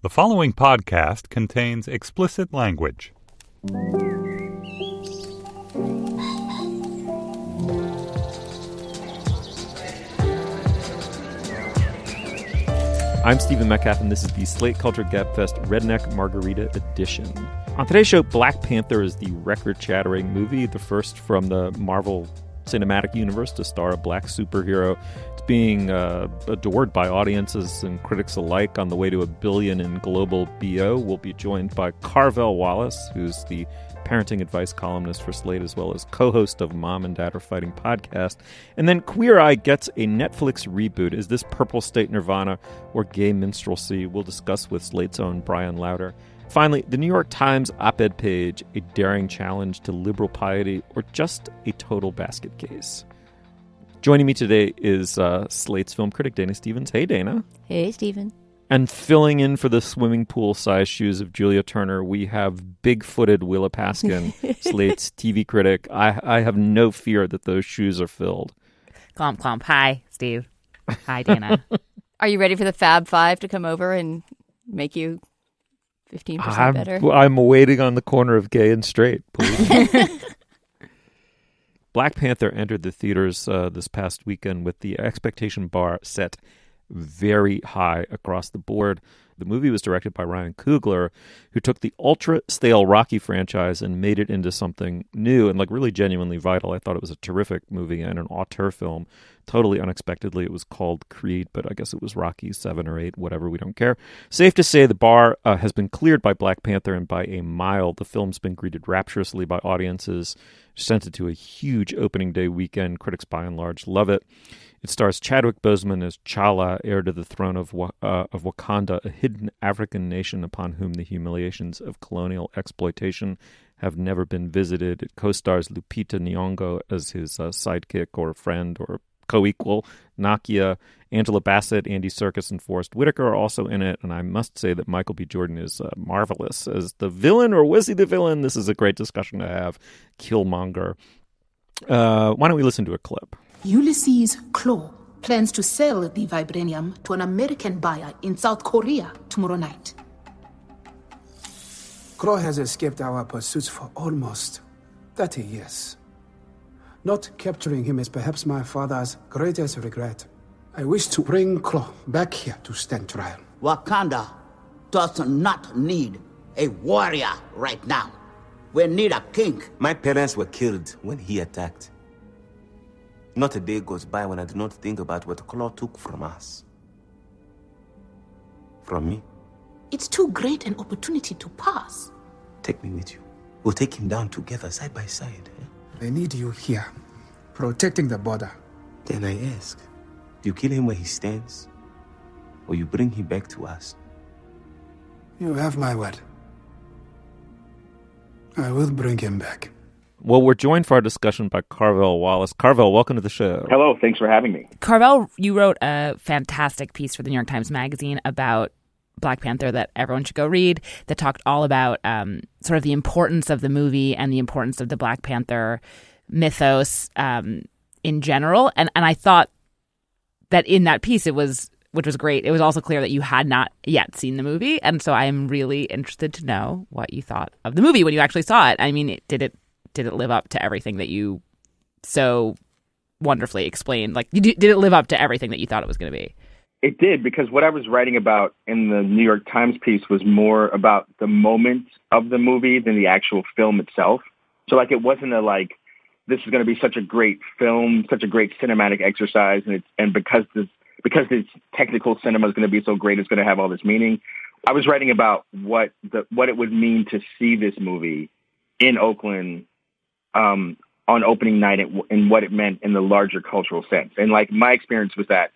The following podcast contains explicit language. I'm Stephen Metcalf, and this is the Slate Culture Gabfest Redneck Margarita Edition. On today's show, Black Panther is the record shattering movie, the first from the Marvel Cinematic Universe to star a black superhero being uh, adored by audiences and critics alike on the way to a billion in global BO. We'll be joined by Carvell Wallace, who's the parenting advice columnist for Slate, as well as co host of Mom and Dad Are Fighting podcast. And then Queer Eye gets a Netflix reboot. Is this Purple State Nirvana or gay minstrelsy? We'll discuss with Slate's own Bryan Lowder. Finally, the New York Times op ed page, a daring challenge to liberal piety, or just a total basket case. Joining me today is uh, Slate's film critic Dana Stevens. Hey, Dana. Hey, Stephen. And filling in for the swimming pool sized shoes of Julia Turner, we have big footed Willa Paskin, Slate's TV critic. I, I have no fear that those shoes are filled. Clomp, clomp. Hi, Steve. Hi, Dana. Are you ready for the Fab Five to come over and make you 15% I'm, better? I'm waiting on the corner of gay and straight, please. Black Panther entered the theaters uh, this past weekend with the expectation bar set very high across the board. The movie was directed by Ryan Coogler, who took the ultra stale Rocky franchise and made it into something new and like really genuinely vital. I thought it was a terrific movie and an auteur film. Totally unexpectedly, it was called Creed, but I guess it was Rocky seven or eight, whatever. We don't care. Safe to say, the bar uh, has been cleared by Black Panther and by a mile. The film's been greeted rapturously by audiences. Sent it to a huge opening day weekend. Critics, by and large, love it. It stars Chadwick Boseman as T'Challa, heir to the throne of, uh, of Wakanda, a hidden African nation upon whom the humiliations of colonial exploitation have never been visited. It co-stars Lupita Nyong'o as his uh, sidekick or friend or co-equal. Nakia, Angela Bassett, Andy Serkis, and Forest Whitaker are also in it. And I must say that Michael B. Jordan is uh, marvelous as the villain, or was he the villain? This is a great discussion to have. Killmonger. Uh, why don't we listen to a clip? Ulysses Klaue plans to sell the vibranium to an American buyer in South Korea tomorrow night. Klaue has escaped our pursuits for almost 30 years. Not capturing him is perhaps my father's greatest regret. I wish to bring Klaue back here to stand trial. Wakanda does not need a warrior right now. We need a king. My parents were killed when he attacked. Not a day goes by when I do not think about what Klaue took from us. From me. It's too great an opportunity to pass. Take me with you. We'll take him down together, side by side. They need you here, protecting the border. Then I ask, do you kill him where he stands? Or you bring him back to us? You have my word. I will bring him back. Well, we're joined for our discussion by Carvell Wallace. Carvell, welcome to the show. Hello, thanks for having me. Carvell, you wrote a fantastic piece for the New York Times Magazine about Black Panther that everyone should go read that talked all about um, sort of the importance of the movie and the importance of the Black Panther mythos um, in general. And, and I thought that in that piece, it was which was great. It was also clear that you had not yet seen the movie, and so I'm really interested to know what you thought of the movie when you actually saw it. I mean, it, did it did it live up to everything that you so wonderfully explained? Like, did it live up to everything that you thought it was going to be? It did because what I was writing about in the New York Times piece was more about the moment of the movie than the actual film itself. So like, it wasn't a like this is going to be such a great film, such a great cinematic exercise, and it's and because this because this technical cinema is going to be so great, it's going to have all this meaning. I was writing about what the what it would mean to see this movie in Oakland um, on opening night and, and what it meant in the larger cultural sense. And like my experience was that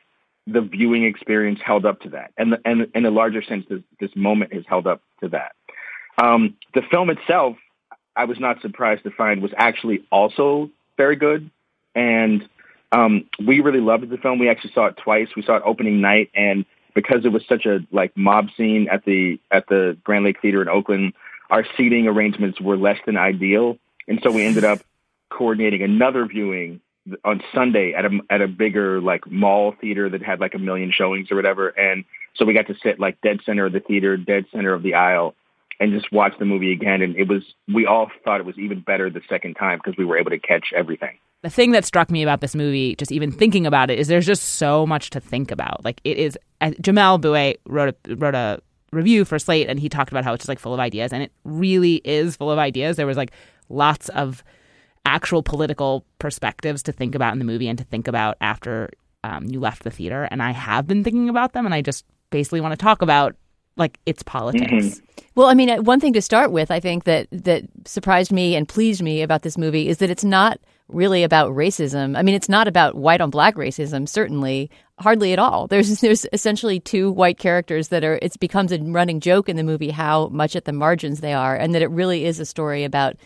the viewing experience held up to that, and the, and in a larger sense, this, this moment has held up to that. Um, the film itself, I was not surprised to find was actually also very good, and um, we really loved the film. We actually saw it twice. We saw it opening night, and because it was such a like mob scene at the at the Grand Lake Theater in Oakland, our seating arrangements were less than ideal, and so we ended up coordinating another viewing on Sunday at a at a bigger like mall theater that had like a million showings or whatever. And So we got to sit like dead center of the theater, dead center of the aisle, and just watch the movie again. And it was we all thought it was even better the second time because we were able to catch everything. The thing that struck me about this movie, just even thinking about it, is there's just so much to think about. Like it is. Uh, Jamelle Bouie wrote a, wrote a review for Slate, and he talked about how it's just like full of ideas, and it really is full of ideas. There was like lots of actual political perspectives to think about in the movie and to think about after um, you left the theater. And I have been thinking about them, and I just basically want to talk about like its politics. Mm-hmm. Well, I mean, uh, one thing to start with, I think that that surprised me and pleased me about this movie is that it's not really about racism. I mean, it's not about white on black racism, certainly, hardly at all. There's there's essentially two white characters that are. It becomes a running joke in the movie how much at the margins they are, and that it really is a story about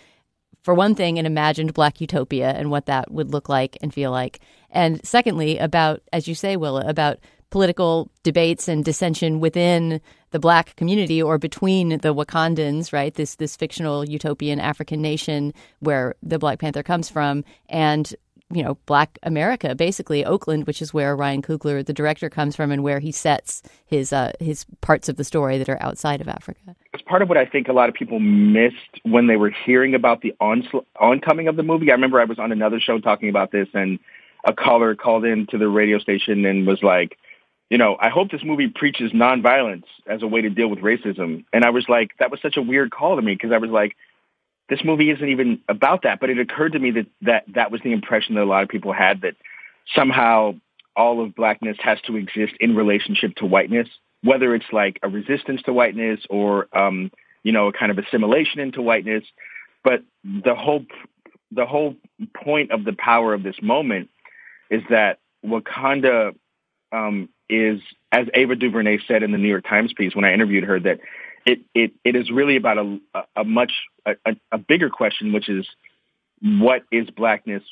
for one thing, an imagined black utopia and what that would look like and feel like. And secondly, about, as you say, Willa, about political debates and dissension within the black community or between the Wakandans, right? This this fictional utopian African nation where the Black Panther comes from, and you know, Black America, basically Oakland, which is where Ryan Coogler, the director, comes from, and where he sets his uh, his parts of the story that are outside of Africa. It's part of what I think a lot of people missed when they were hearing about the onsl- oncoming of the movie. I remember I was on another show talking about this, and a caller called in to the radio station and was like, you know, I hope this movie preaches nonviolence as a way to deal with racism. And I was like, that was such a weird call to me because I was like, this movie isn't even about that. But it occurred to me that that that was the impression that a lot of people had that somehow all of blackness has to exist in relationship to whiteness, whether it's like a resistance to whiteness or um, you know a kind of assimilation into whiteness. But the whole the whole point of the power of this moment is that Wakanda um, is, as Ava DuVernay said in the New York Times piece when I interviewed her, that it it, it is really about a, a much a, a bigger question, which is what is blackness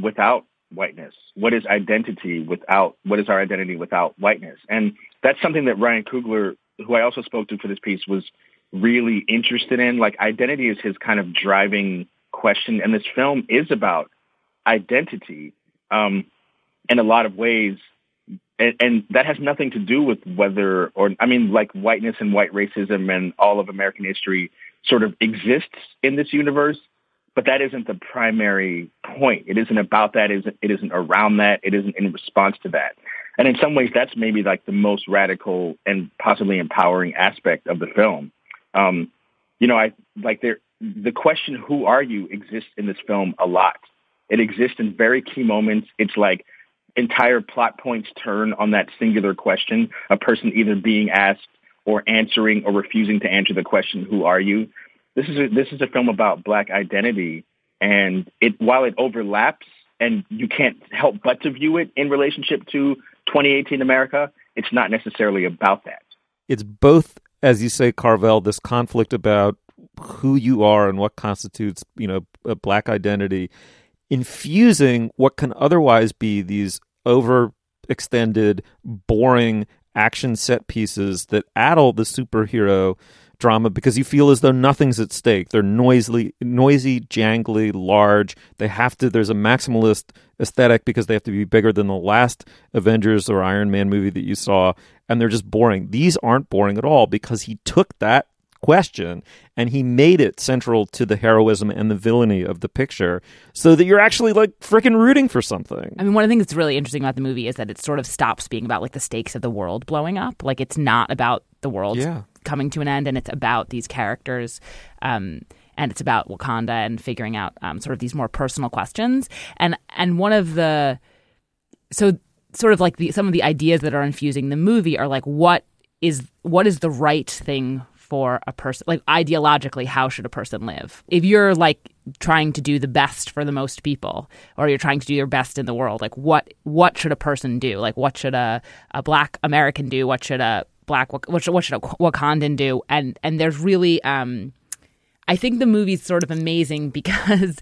without whiteness? What is identity without what is our identity without whiteness? And that's something that Ryan Coogler, who I also spoke to for this piece, was really interested in. Like identity is his kind of driving question, and this film is about identity um, in a lot of ways and, and that has nothing to do with whether or I mean like whiteness and white racism and all of American history sort of exists in this universe, but that isn't the primary point. It isn't about that. It isn't, it isn't around that. It isn't in response to that. And in some ways, that's maybe like the most radical and possibly empowering aspect of the film. Um, you know, I like there the question "Who are you?" exists in this film a lot. It exists in very key moments. It's like entire plot points turn on that singular question, a person either being asked or answering or refusing to answer the question, who are you? This is a, this is a film about black identity. And it, while it overlaps and you can't help but to view it in relationship to 2018 America, it's not necessarily about that. It's both, as you say, Carvell, this conflict about who you are and what constitutes, you know, a black identity, infusing what can otherwise be these overextended, boring action set pieces that addle the superhero drama because you feel as though nothing's at stake. They're noisy, noisy, jangly, large. They have to. There's a maximalist aesthetic because they have to be bigger than the last Avengers or Iron Man movie that you saw, and they're just boring. These aren't boring at all because he took that question and he made it central to the heroism and the villainy of the picture so that you're actually like freaking rooting for something. I mean, one of the things that's really interesting about the movie is that it sort of stops being about like the stakes of the world blowing up. Like it's not about the world yeah. Coming to an end and it's about these characters. Um, and it's about Wakanda and figuring out um, sort of these more personal questions. And and one of the so sort of like the some of the ideas that are infusing the movie are like what is what is the right thing for a person like ideologically how should a person live if you're like trying to do the best for the most people or you're trying to do your best in the world like what what should a person do like what should a, a black american do what should a black what should, what should wakandan do? And and there's really um i think the movie's sort of amazing because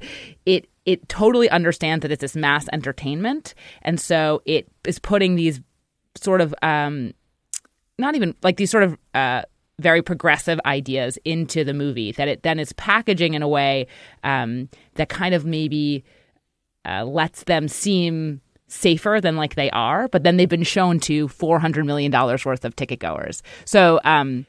it it totally understands that it's this mass entertainment. And so it is putting these sort of um not even like these sort of uh very progressive ideas into the movie that it then is packaging in a way um, that kind of maybe uh, lets them seem safer than like they are, but then they've been shown to four hundred million dollars worth of ticket goers. So um,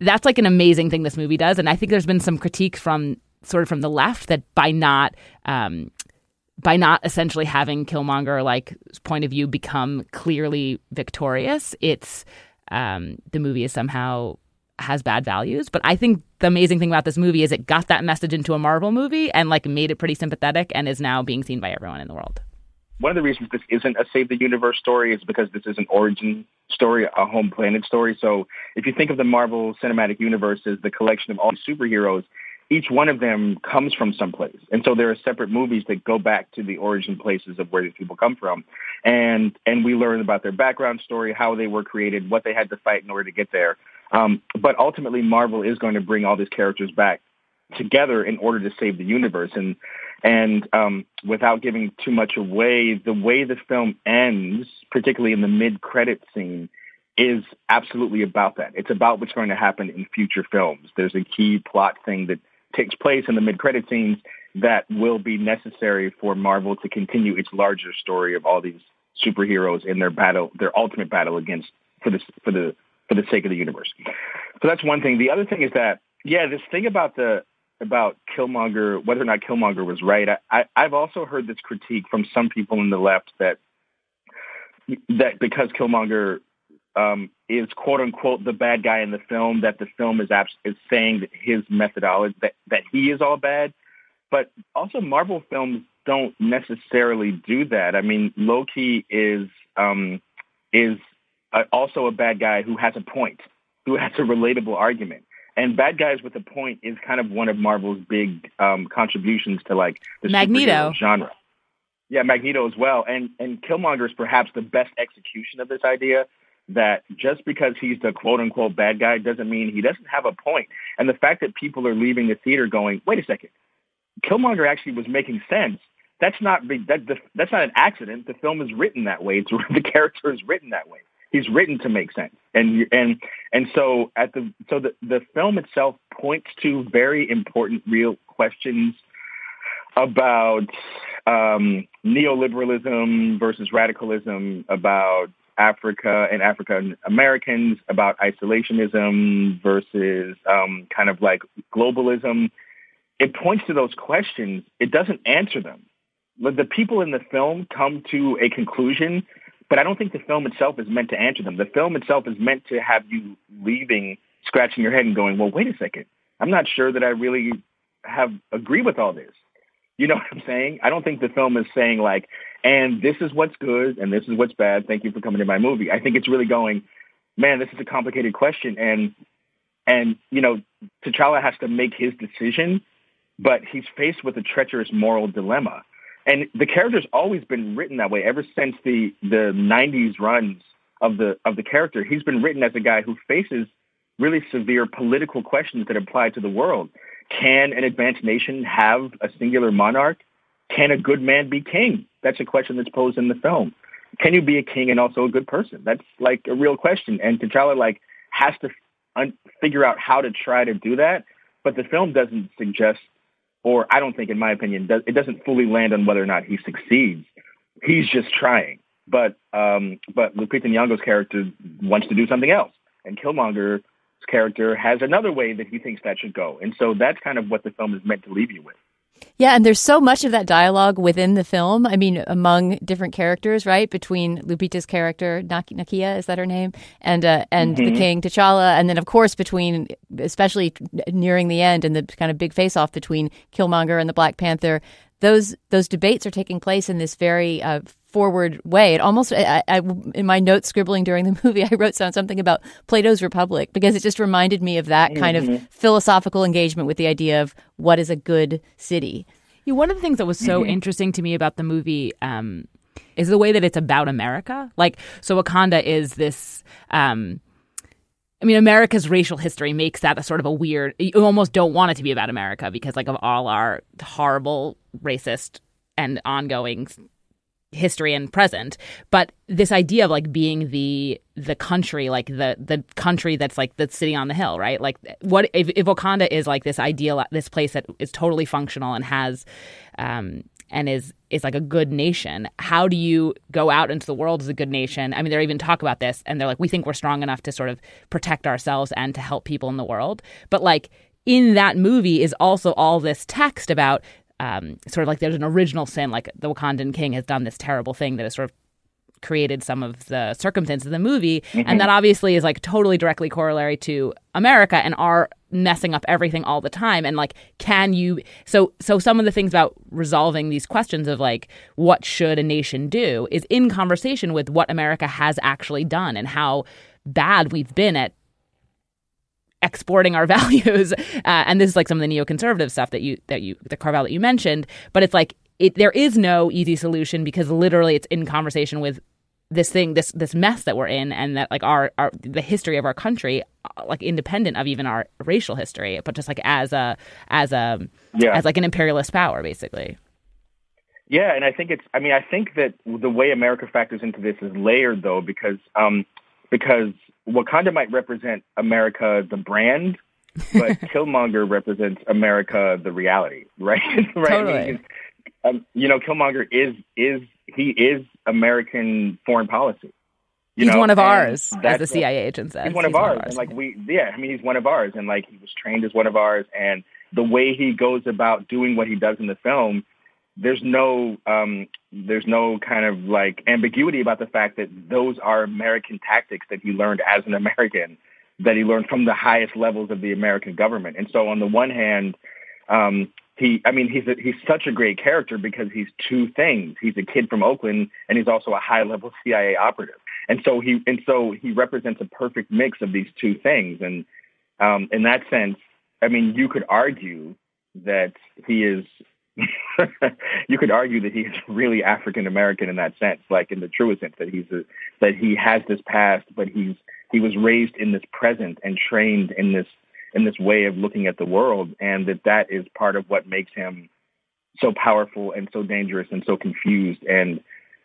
that's like an amazing thing this movie does, and I think there's been some critique from sort of from the left that by not um, by not essentially having Killmonger like point of view become clearly victorious, it's um, the movie is somehow has bad values. But I think the amazing thing about this movie is it got that message into a Marvel movie and like made it pretty sympathetic and is now being seen by everyone in the world one of the reasons this isn't a Save the Universe story is because this is an origin story, a home planet story. So if you think of the Marvel Cinematic Universe as the collection of all superheroes, each one of them comes from someplace. And so there are separate movies that go back to the origin places of where these people come from. And, and we learn about their background story, how they were created, what they had to fight in order to get there. Um, but ultimately, Marvel is going to bring all these characters back together in order to save the universe. And and um, without giving too much away, the way the film ends, particularly in the mid-credit scene, is absolutely about that. It's about what's going to happen in future films. There's a key plot thing that takes place in the mid-credit scenes that will be necessary for Marvel to continue its larger story of all these superheroes in their battle, their ultimate battle against for the for the for the sake of the universe. So that's one thing. The other thing is that yeah, this thing about the about Killmonger, whether or not Killmonger was right. I, I, have also heard this critique from some people in the left that that because Killmonger um, is quote unquote the bad guy in the film, that the film is abs- is saying that his methodology that that he is all bad. But also, Marvel films don't necessarily do that. I mean, Loki is um, is uh, also a bad guy who has a point, who has a relatable argument. And Bad Guys with a Point is kind of one of Marvel's big um, contributions to like the Magneto genre. Yeah, Magneto as well. And and Killmonger is perhaps the best execution of this idea that just because he's the quote unquote bad guy doesn't mean he doesn't have a point. And the fact that people are leaving the theater going, wait a second, Killmonger actually was making sense. That's not that that's not an accident. The film is written that way. It's, the character is written that way he's written to make sense. And and and so at the so the the film itself points to very important real questions about um, neoliberalism versus radicalism, about Africa and African Americans, about isolationism versus um, kind of like globalism. It points to those questions. It doesn't answer them. But the people in the film come to a conclusion but I don't think the film itself is meant to answer them. The film itself is meant to have you leaving, scratching your head and going, well, wait a second. I'm not sure that I really have agree with all this. You know what I'm saying? I don't think the film is saying like, and this is what's good and this is what's bad. Thank you for coming to my movie. I think it's really going, man, this is a complicated question. And, and, you know, T'Challa has to make his decision, but he's faced with a treacherous moral dilemma. And the character's always been written that way ever since the the 90s runs of the of the character. He's been written as a guy who faces really severe political questions that apply to the world. Can an advanced nation have a singular monarch? Can a good man be king? That's a question that's posed in the film. Can you be a king and also a good person? That's like a real question. And T'Challa like has to un- figure out how to try to do that. But the film doesn't suggest or I don't think, in my opinion, it doesn't fully land on whether or not he succeeds. He's just trying. But um, but Lupita Nyong'o's character wants to do something else, and Killmonger's character has another way that he thinks that should go. And so that's kind of what the film is meant to leave you with. Yeah, and there's so much of that dialogue within the film. I mean, among different characters, right? Between Lupita's character, Nakia, is that her name, and uh, and mm-hmm. the King T'Challa, and then of course between, especially nearing the end, and the kind of big face off between Killmonger and the Black Panther. Those those debates are taking place in this very uh, forward way. It almost, I, I, in my notes scribbling during the movie, I wrote something about Plato's Republic because it just reminded me of that kind mm-hmm. of philosophical engagement with the idea of what is a good city. Yeah, one of the things that was so mm-hmm. interesting to me about the movie um, is the way that it's about America. Like, so Wakanda is this. Um, I mean, America's racial history makes that a sort of a weird. You almost don't want it to be about America because, like, of all our horrible racist and ongoing history and present but this idea of like being the the country like the the country that's like the city on the hill right like what if, if wakanda is like this ideal this place that is totally functional and has um and is is like a good nation. How do you go out into the world as a good nation? I mean, they even talk about this, and they're like, we think we're strong enough to sort of protect ourselves and to help people in the world. But like in that movie is also all this text about um, sort of like there's an original sin, like the Wakandan king has done this terrible thing that has sort of created some of the circumstances of the movie, Mm-hmm. and that obviously is like totally directly corollary to America and our messing up everything all the time. And like, can you? So, so some of the things about resolving these questions of like what should a nation do is in conversation with what America has actually done and how bad we've been at exporting our values uh, and this is like some of the neoconservative stuff that you that you the carvel that you mentioned but it's like it there is no easy solution because literally it's in conversation with this thing this this mess that we're in and that like our, our the history of our country uh, like independent of even our racial history but just like as a as a Yeah. as like an imperialist power basically Yeah, and I think it's. I mean, I think that the way America factors into this is layered, though, because um, because Wakanda might represent America, the brand, but Killmonger represents America, the reality, right? right. I Totally. mean, um, you know, Killmonger is is he is American foreign policy. You he's know, one of and ours as the cia agent says. He's one of ours, and like we, yeah, I mean, he's one of ours, and like he was trained as one of ours, and the way he goes about doing what he does in the film, there's no, um, there's no kind of like ambiguity about the fact that those are American tactics that he learned as an American, that he learned from the highest levels of the American government, and so on the one hand, um, he, I mean, he's a, he's such a great character because he's two things. He's a kid from Oakland, and he's also a high level CIA operative. And so he and so he represents a perfect mix of these two things. And um, in that sense, I mean, you could argue that he is. you could argue that he's really African American in that sense, like in the truest sense that he's a, that he has this past, but he's he was raised in this present and trained in this in this way of looking at the world, and that that is part of what makes him so powerful and so dangerous and so confused. And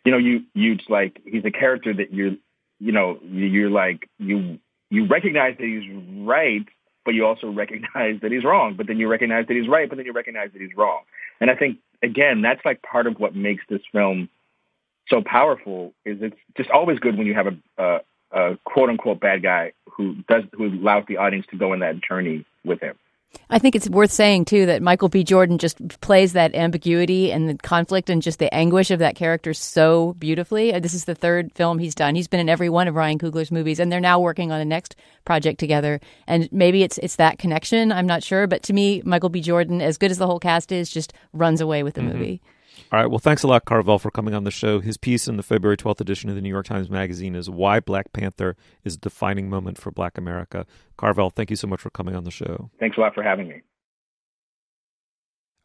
you know, you you it's like he's a character that you're you know you're like you you recognize that he's right, but you also recognize that he's wrong. But then you recognize that he's right, but then you recognize that he's wrong. And I think again, that's like part of what makes this film so powerful. Is it's just always good when you have a, a, a quote unquote bad guy who does who allows the audience to go in that journey with him. I think it's worth saying too that Michael B. Jordan just plays that ambiguity and the conflict and just the anguish of that character so beautifully. Uh, This is the third film he's done. He's been in every one of Ryan Coogler's movies, and they're now working on a next project together. And maybe it's it's that connection. I'm not sure, but to me, Michael B. Jordan, as good as the whole cast is, just runs away with the movie. All right. Well, thanks a lot, Carvell, for coming on the show. His piece in the February 12th edition of the New York Times Magazine is Why Black Panther is a Defining Moment for Black America. Carvell, thank you so much for coming on the show. Thanks a lot for having me.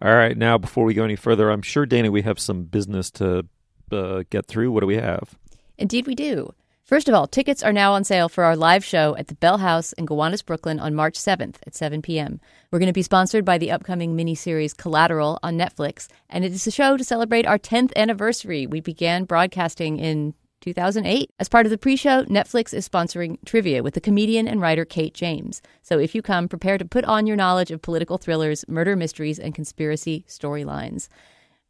All right. Now, before we go any further, I'm sure, Dana, we have some business to uh, get through. What do we have? Indeed, we do. First of all, tickets are now on sale for our live show at the Bell House in Gowanus, Brooklyn on March 7th at 7 p.m. We're going to be sponsored by the upcoming miniseries Collateral on Netflix, and it is a show to celebrate our 10th anniversary. We began broadcasting in 2008. As part of the pre show, Netflix is sponsoring trivia with the comedian and writer Kate James. So if you come, prepare to put on your knowledge of political thrillers, murder mysteries, and conspiracy storylines.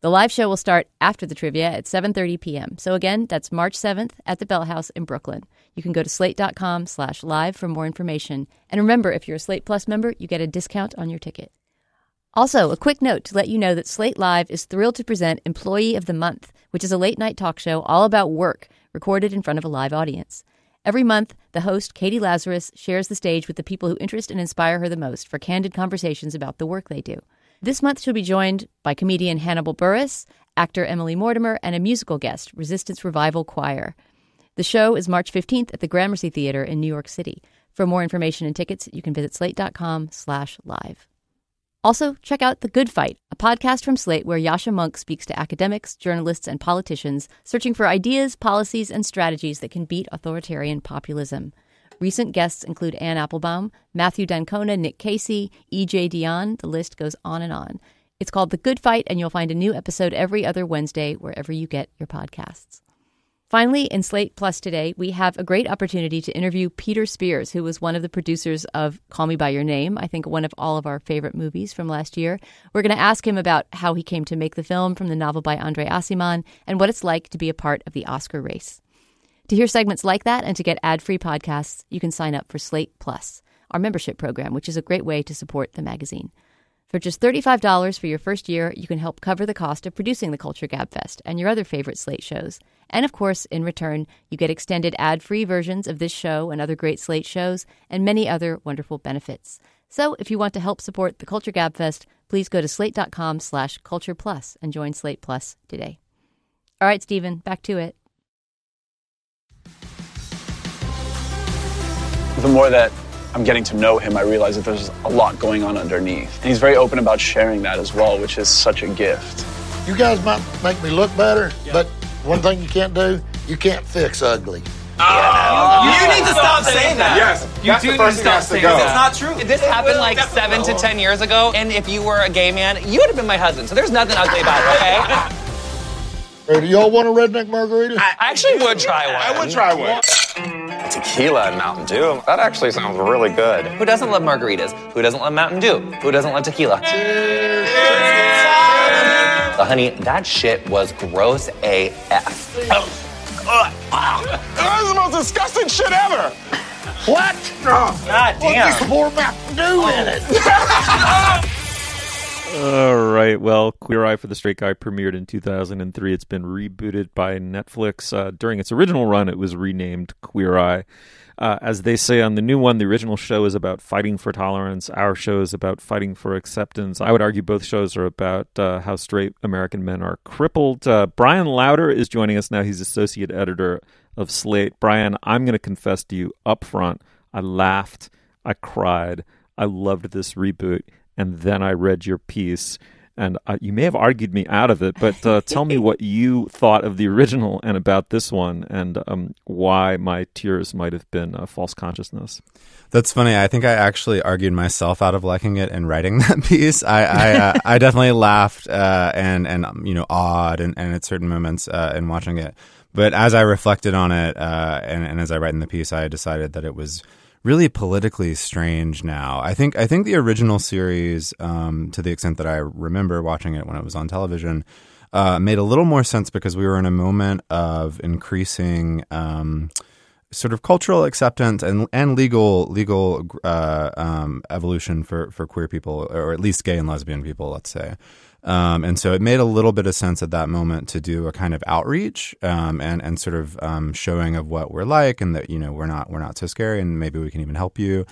The live show will start after the trivia at 7:30 p.m. So again, that's March 7th at the Bell House in Brooklyn. You can go to slate.com slash live for more information. And remember, if you're a Slate Plus member, you get a discount on your ticket. Also, a quick note to let you know that Slate Live is thrilled to present Employee of the Month, which is a late night talk show all about work, recorded in front of a live audience. Every month, the host, Catie Lazarus, shares the stage with the people who interest and inspire her the most for candid conversations about the work they do. This month, she'll be joined by comedian Hannibal Buress, actor Emily Mortimer, and a musical guest, Resistance Revival Choir. The show is March 15th at the Gramercy Theater in New York City. For more information and tickets, you can visit slate.com slash live. Also, check out The Good Fight, a podcast from Slate where Yascha Mounk speaks to academics, journalists, and politicians searching for ideas, policies, and strategies that can beat authoritarian populism. Recent guests include Anne Applebaum, Matthew d'Ancona, Nick Casey, E.J. Dionne. The list goes on and on. It's called The Good Fight, and you'll find a new episode every other Wednesday wherever you get your podcasts. Finally, in Slate Plus today, we have a great opportunity to interview Peter Spears, who was one of the producers of Call Me By Your Name, I think one of all of our favorite movies from last year. We're going to ask him about how he came to make the film from the novel by Andre Aciman and what it's like to be a part of the Oscar race. To hear segments like that and to get ad free podcasts, you can sign up for Slate Plus, our membership program, which is a great way to support the magazine. For just $35 for your first year, you can help cover the cost of producing the Culture Gabfest and your other favorite Slate shows. And of course, in return, you get extended ad free versions of this show and other great Slate shows and many other wonderful benefits. So if you want to help support the Culture Gabfest, please go to slate.com slash culture plus and join Slate Plus today. All right, Stephen, back to it. The more that I'm getting to know him, I realize that there's a lot going on underneath. And he's very open about sharing that as well, which is such a gift. You guys might make me look better, but one thing you can't do, you can't fix ugly. Oh, you need to stop saying that. Yes, you that's do the need to first thing stop saying that. It's not true. This happened like seven to ten years ago, and if you were a gay man, you would have been my husband. So there's nothing ugly about it, okay? Hey, do y'all want a redneck margarita? I actually would try one. I would try one. Tequila and Mountain Dew. That actually sounds really good. Who doesn't love margaritas? Who doesn't love Mountain Dew? Who doesn't love tequila? Uh, honey, that shit was gross AF. that was the most disgusting shit ever. What? God Well, damn. just pour Mountain Dew in it. All right. Well, Queer Eye for the Straight Guy premiered in 2003. It's been rebooted by Netflix. Uh, during its original run, it was renamed Queer Eye. Uh, as they say on the new one, the original show is about fighting for tolerance. Our show is about fighting for acceptance. I would argue both shows are about uh, how straight American men are crippled. Uh, Bryan Lowder is joining us now. He's associate editor of Slate. Bryan, I'm going to confess to you up front, I laughed, I cried, I loved this reboot, and then I read your piece. And uh, you may have argued me out of it, but uh, tell me what you thought of the original and about this one, and um, why my tears might have been a false consciousness. That's funny. I think I actually argued myself out of liking it in writing that piece. I I, uh, I definitely laughed uh, and and um, you know awed and, and at certain moments uh, in watching it. But as I reflected on it uh, and, and as I write in the piece, I decided that it was really politically strange now. I think I think the original series, um, to the extent that I remember watching it when it was on television, uh, made a little more sense because we were in a moment of increasing. Um, sort of cultural acceptance and and legal legal uh, um, evolution for for queer people or at least gay and lesbian people, let's say. Um, and so it made a little bit of sense at that moment to do a kind of outreach um, and and sort of um, showing of what we're like and that you know we're not we're not so scary and maybe we can even help you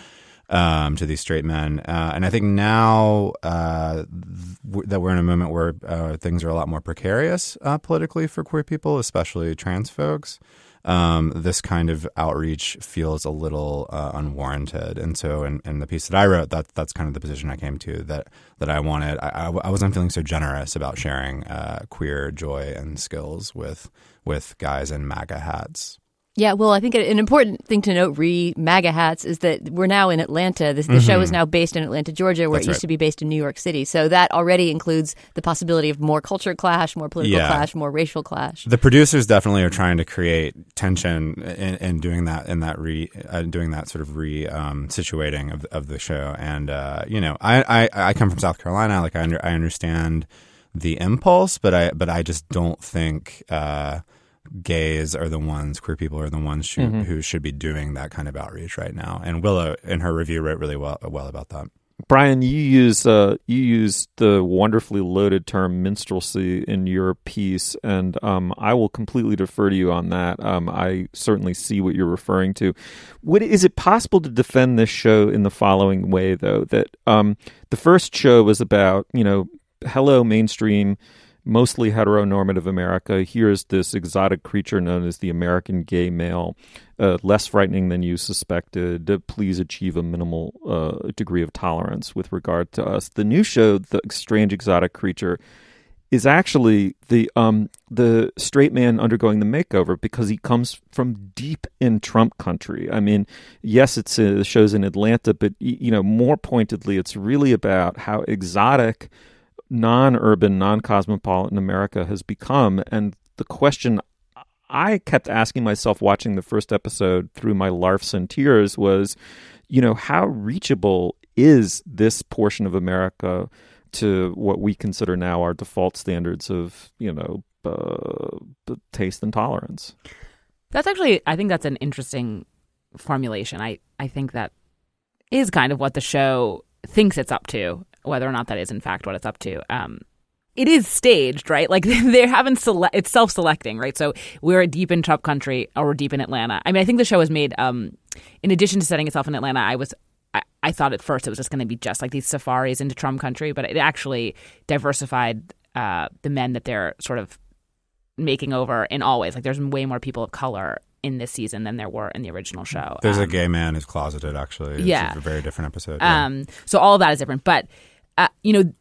um, to these straight men. Uh, and I think now uh, th- that we're in a moment where uh, things are a lot more precarious uh, politically for queer people, especially trans folks. Um, this kind of outreach feels a little uh, unwarranted, and so in, in the piece that I wrote, that that's kind of the position I came to that that I wanted. I, I, I wasn't feeling so generous about sharing uh, queer joy and skills with with guys in MAGA hats. Yeah, well, I think an important thing to note, re MAGA hats, is that we're now in Atlanta. This, the show is Mhm. now based in Atlanta, Georgia, where That's it used right. to be based in New York City. So that already includes the possibility of more culture clash, more political Yeah. clash, more racial clash. The producers definitely are trying to create tension in, in doing that in that re uh, doing that sort of re um, situating of of the show. And uh, you know, I, I I come from South Carolina. Like I under, I understand the impulse, but I but I just don't think. Uh, gays are the ones queer people are the ones who, Mhm. who should be doing that kind of outreach right now and willow in her review wrote really well well about that Bryan, you use uh, you use the wonderfully loaded term minstrelsy in your piece, and um, I will completely defer to you on that. Um, I certainly see what you're referring to. Would is it possible to defend this show in the following way, though? That um, the first show was about you know, hello mainstream, mostly heteronormative America. Here's this exotic creature known as the American gay male, uh, less frightening than you suspected. Please achieve a minimal uh, degree of tolerance with regard to us. The new show, The Strange Exotic Creature, is actually the um the straight man undergoing the makeover because he comes from deep in Trump country. I mean, yes, it's uh, show's in Atlanta, but you know, more pointedly, it's really about how exotic non-urban, non-cosmopolitan America has become, and the question I kept asking myself watching the first episode through my larfs and tears was, you know, how reachable is this portion of America to what we consider now our default standards of, you know, uh, taste and tolerance? That's actually, I think that's an interesting formulation. I, I think that is kind of what the show thinks it's up to, whether or not that is in fact what it's up to. Um, it is staged, right? Like they haven't select. It's self-selecting, right? So we're deep in Trump country, or we're deep in Atlanta. I mean, I think the show was made. Um, in addition to setting itself in Atlanta, I was. I, I thought at first it was just going to be just like these safaris into Trump country, but it actually diversified uh, the men that they're sort of making over in all ways. Like there's way more people of color in this season than there were in the original show. There's Um, a gay man who's closeted. Actually, It's Yeah. a very different episode. yeah. Um, so all of that is different, but uh, you know,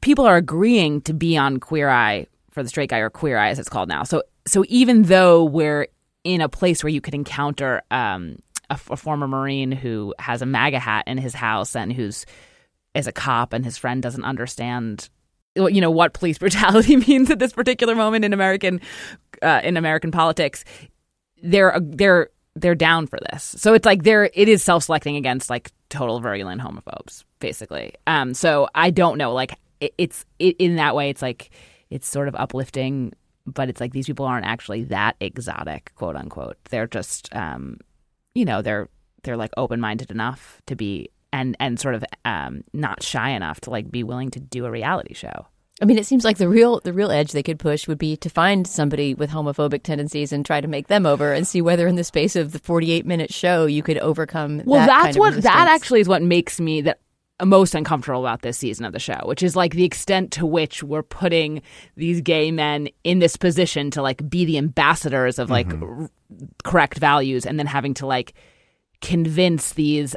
people are agreeing to be on Queer Eye for the straight guy or Queer Eye as it's called now. So so even though we're in a place where you could encounter um, a, a former Marine who has a MAGA hat in his house and who's is a cop and his friend doesn't understand you know what police brutality means at this particular moment in American uh, in American politics they're they're they're down for this. So it's like they're it is self selecting against like total virulent homophobes, basically. Um, so I don't know, like it, it's it, in that way, it's like it's sort of uplifting, but it's like these people aren't actually that exotic, quote unquote. They're just, um, you know, they're they're like open minded enough to be and and sort of um, not shy enough to like be willing to do a reality show. I mean, it seems like the real the real edge they could push would be to find somebody with homophobic tendencies and try to make them over and see whether in the space of the 48 minute show you could overcome Well, that that's kind of what that actually is what makes me that most uncomfortable about this season of the show, which is like the extent to which we're putting these gay men in this position to like be the ambassadors of like mm-hmm. r- correct values and then having to like convince these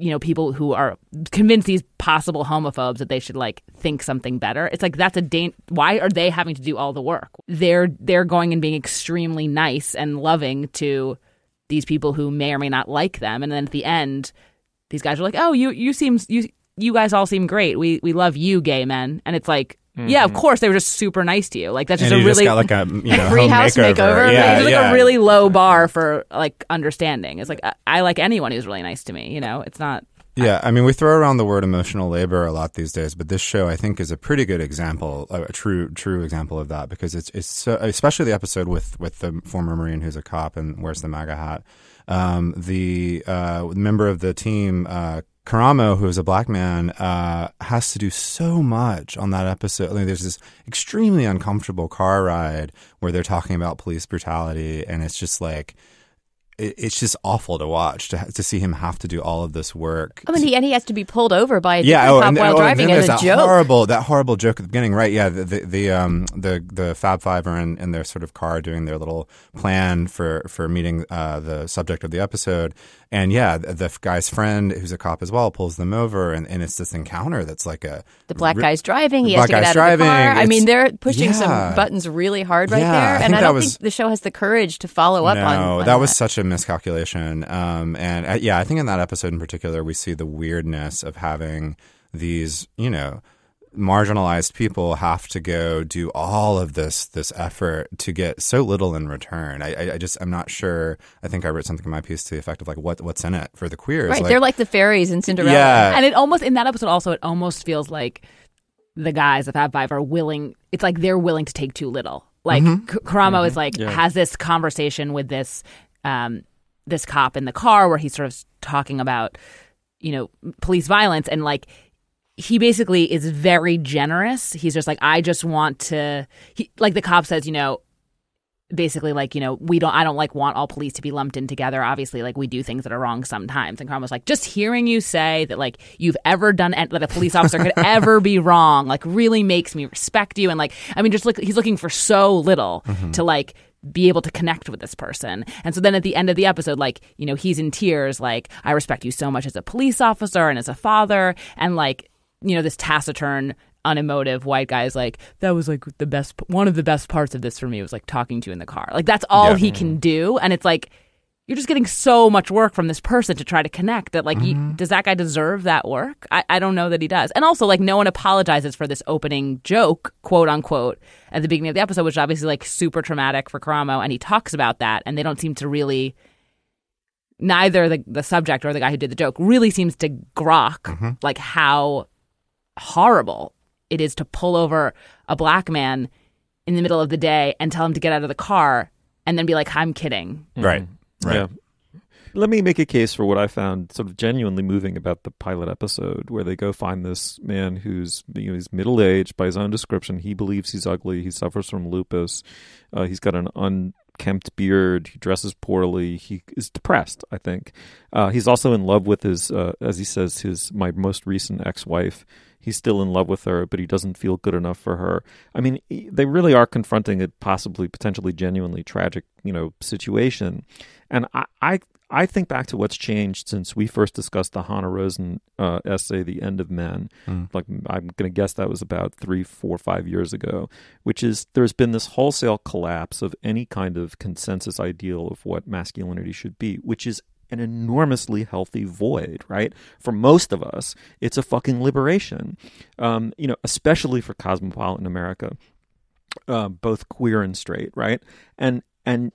you know people who are convince these possible homophobes that they should like think something better. It's like that's a dan- why are they having to do all the work? They're they're going and being extremely nice and loving to these people who may or may not like them. And then at the end these guys are like oh you you seem you you guys all seem great. We we love you gay men. And it's like yeah of Mhm. course they were just super nice to you like that's just And a you just really got, like, a, you know, free house makeover. makeover Yeah, it's like yeah. a really low bar for like understanding it's like I, I like anyone who's really nice to me you know it's not Yeah, I mean, we throw around the word emotional labor a lot these days, but this show I think is a pretty good example, a a true true example of that because it's it's so, especially the episode with with the former marine who's a cop and wears the MAGA hat. Um, the uh, member of the team, uh, Karamo, who is a black man, uh, has to do so much on that episode. I mean, there's this extremely uncomfortable car ride where they're talking about police brutality, and it's just like. it- It's just awful to watch to to see him have to do all of this work I mean, he, and he has to be pulled over by a yeah, oh, and, while oh, driving as there's a that joke. horrible that horrible joke at the beginning, right? Yeah, the the the um the the Fab Five are in, in their sort of car doing their little plan for for meeting uh, the subject of the episode, and yeah, the, the guy's friend who's a cop as well pulls them over, and, and it's this encounter that's like a The black re- guy's driving. He has to get out guy's of the car. driving. I mean, they're pushing yeah. some buttons really hard right Yeah, there, I and think I don't was- think the show has the courage to follow up no, on. on that was such a miscalculation. Um, and uh, yeah, I think in that episode in particular, we see the weirdness of having these, you know, marginalized people have to go do all of this this effort to get so little in return. I, I, I just I'm not sure. I think I wrote something in my piece to the effect of like what what's in it for the queers. Right, they're like the fairies in Cinderella. Yeah. and it almost in that episode also it almost feels like the guys of Fab Five are willing. It's like they're willing to take too little. Like Mhm. Karamo is Mhm. like Yeah. has this conversation with this um, this cop in the car where he's sort of talking about you know police violence and like he basically is very generous. He's just like I just want to. He, like the cop says, you know, basically like you know we don't i don't like want all police to be lumped in together obviously like we do things that are wrong sometimes and Karamo was like just hearing you say that like you've ever done that a police officer could ever be wrong like really makes me respect you and like i mean just look he's looking for so little Mhm. to like be able to connect with this person and so then at the end of the episode like you know he's in tears like i respect you so much as a police officer and as a father and like you know this taciturn unemotive white guy is like that was like the best one of the best parts of this for me was like talking to you in the car like that's all Yeah. he can do and it's like you're just getting so much work from this person to try to connect that like Mm-hmm. you, does that guy deserve that work I, I don't know that he does and also like no one apologizes for this opening joke quote unquote at the beginning of the episode which is obviously like super traumatic for Karamo and he talks about that and they don't seem to really neither the, the subject or the guy who did the joke really seems to grok Mm-hmm. like how horrible it is to pull over a black man in the middle of the day and tell him to get out of the car and then be like i'm kidding Right. Right. Yeah. Let me make a case for what I found sort of genuinely moving about the pilot episode, where they go find this man who's you know, he's middle aged by his own description. He believes he's ugly. He suffers from lupus. Uh, he's got an unkempt beard. He dresses poorly. He is depressed. I think uh, he's also in love with his, uh, as he says, his my most recent ex wife. He's still in love with her, but he doesn't feel good enough for her. I mean, they really are confronting a possibly, potentially, genuinely tragic, you know, situation. And I, I, I think back to what's changed since we first discussed the Hanna Rosin uh, essay, "The End of Men." Mm. Like I'm going to guess that was about three, four, five years ago. Which is there's been this wholesale collapse of any kind of consensus ideal of what masculinity should be, which is an enormously healthy void, right? For most of us, it's a fucking liberation. Um, you know, especially for cosmopolitan America, uh, both queer and straight, right? And and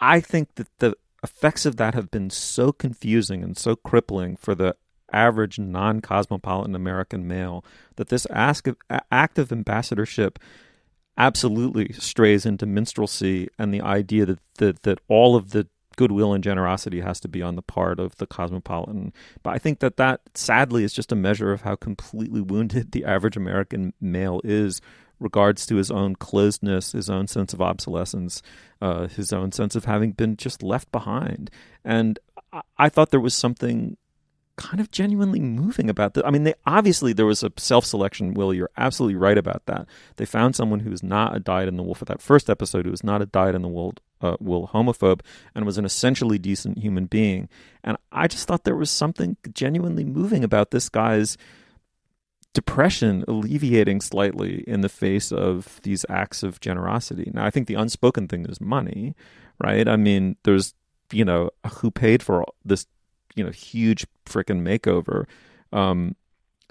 I- think that the effects of that have been so confusing and so crippling for the average non-cosmopolitan American male that this ask of, act of ambassadorship absolutely strays into minstrelsy and the idea that, that that all of the goodwill and generosity has to be on the part of the cosmopolitan. But I think that that sadly is just a measure of how completely wounded the average American male is regards to his own closedness, his own sense of obsolescence, uh, his own sense of having been just left behind. And I, I thought there was something kind of genuinely moving about that. I mean, they obviously there was a self-selection. Will you're absolutely right about that. They found someone who was not a dyed in the wool for that first episode, who was not a dyed in the wool uh, wool homophobe, and was an essentially decent human being. And I just thought there was something genuinely moving about this guy's depression alleviating slightly in the face of these acts of generosity. Now, I think the unspoken thing is money, right? I mean, there's you know who paid for this you know huge freaking makeover um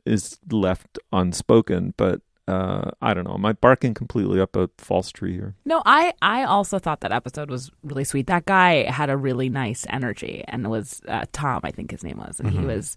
is left unspoken but uh i don't know am i barking completely up a false tree here No, I I also thought that episode was really sweet. That guy had a really nice energy, and it was uh, Tom, I think his name was, and he Mhm. was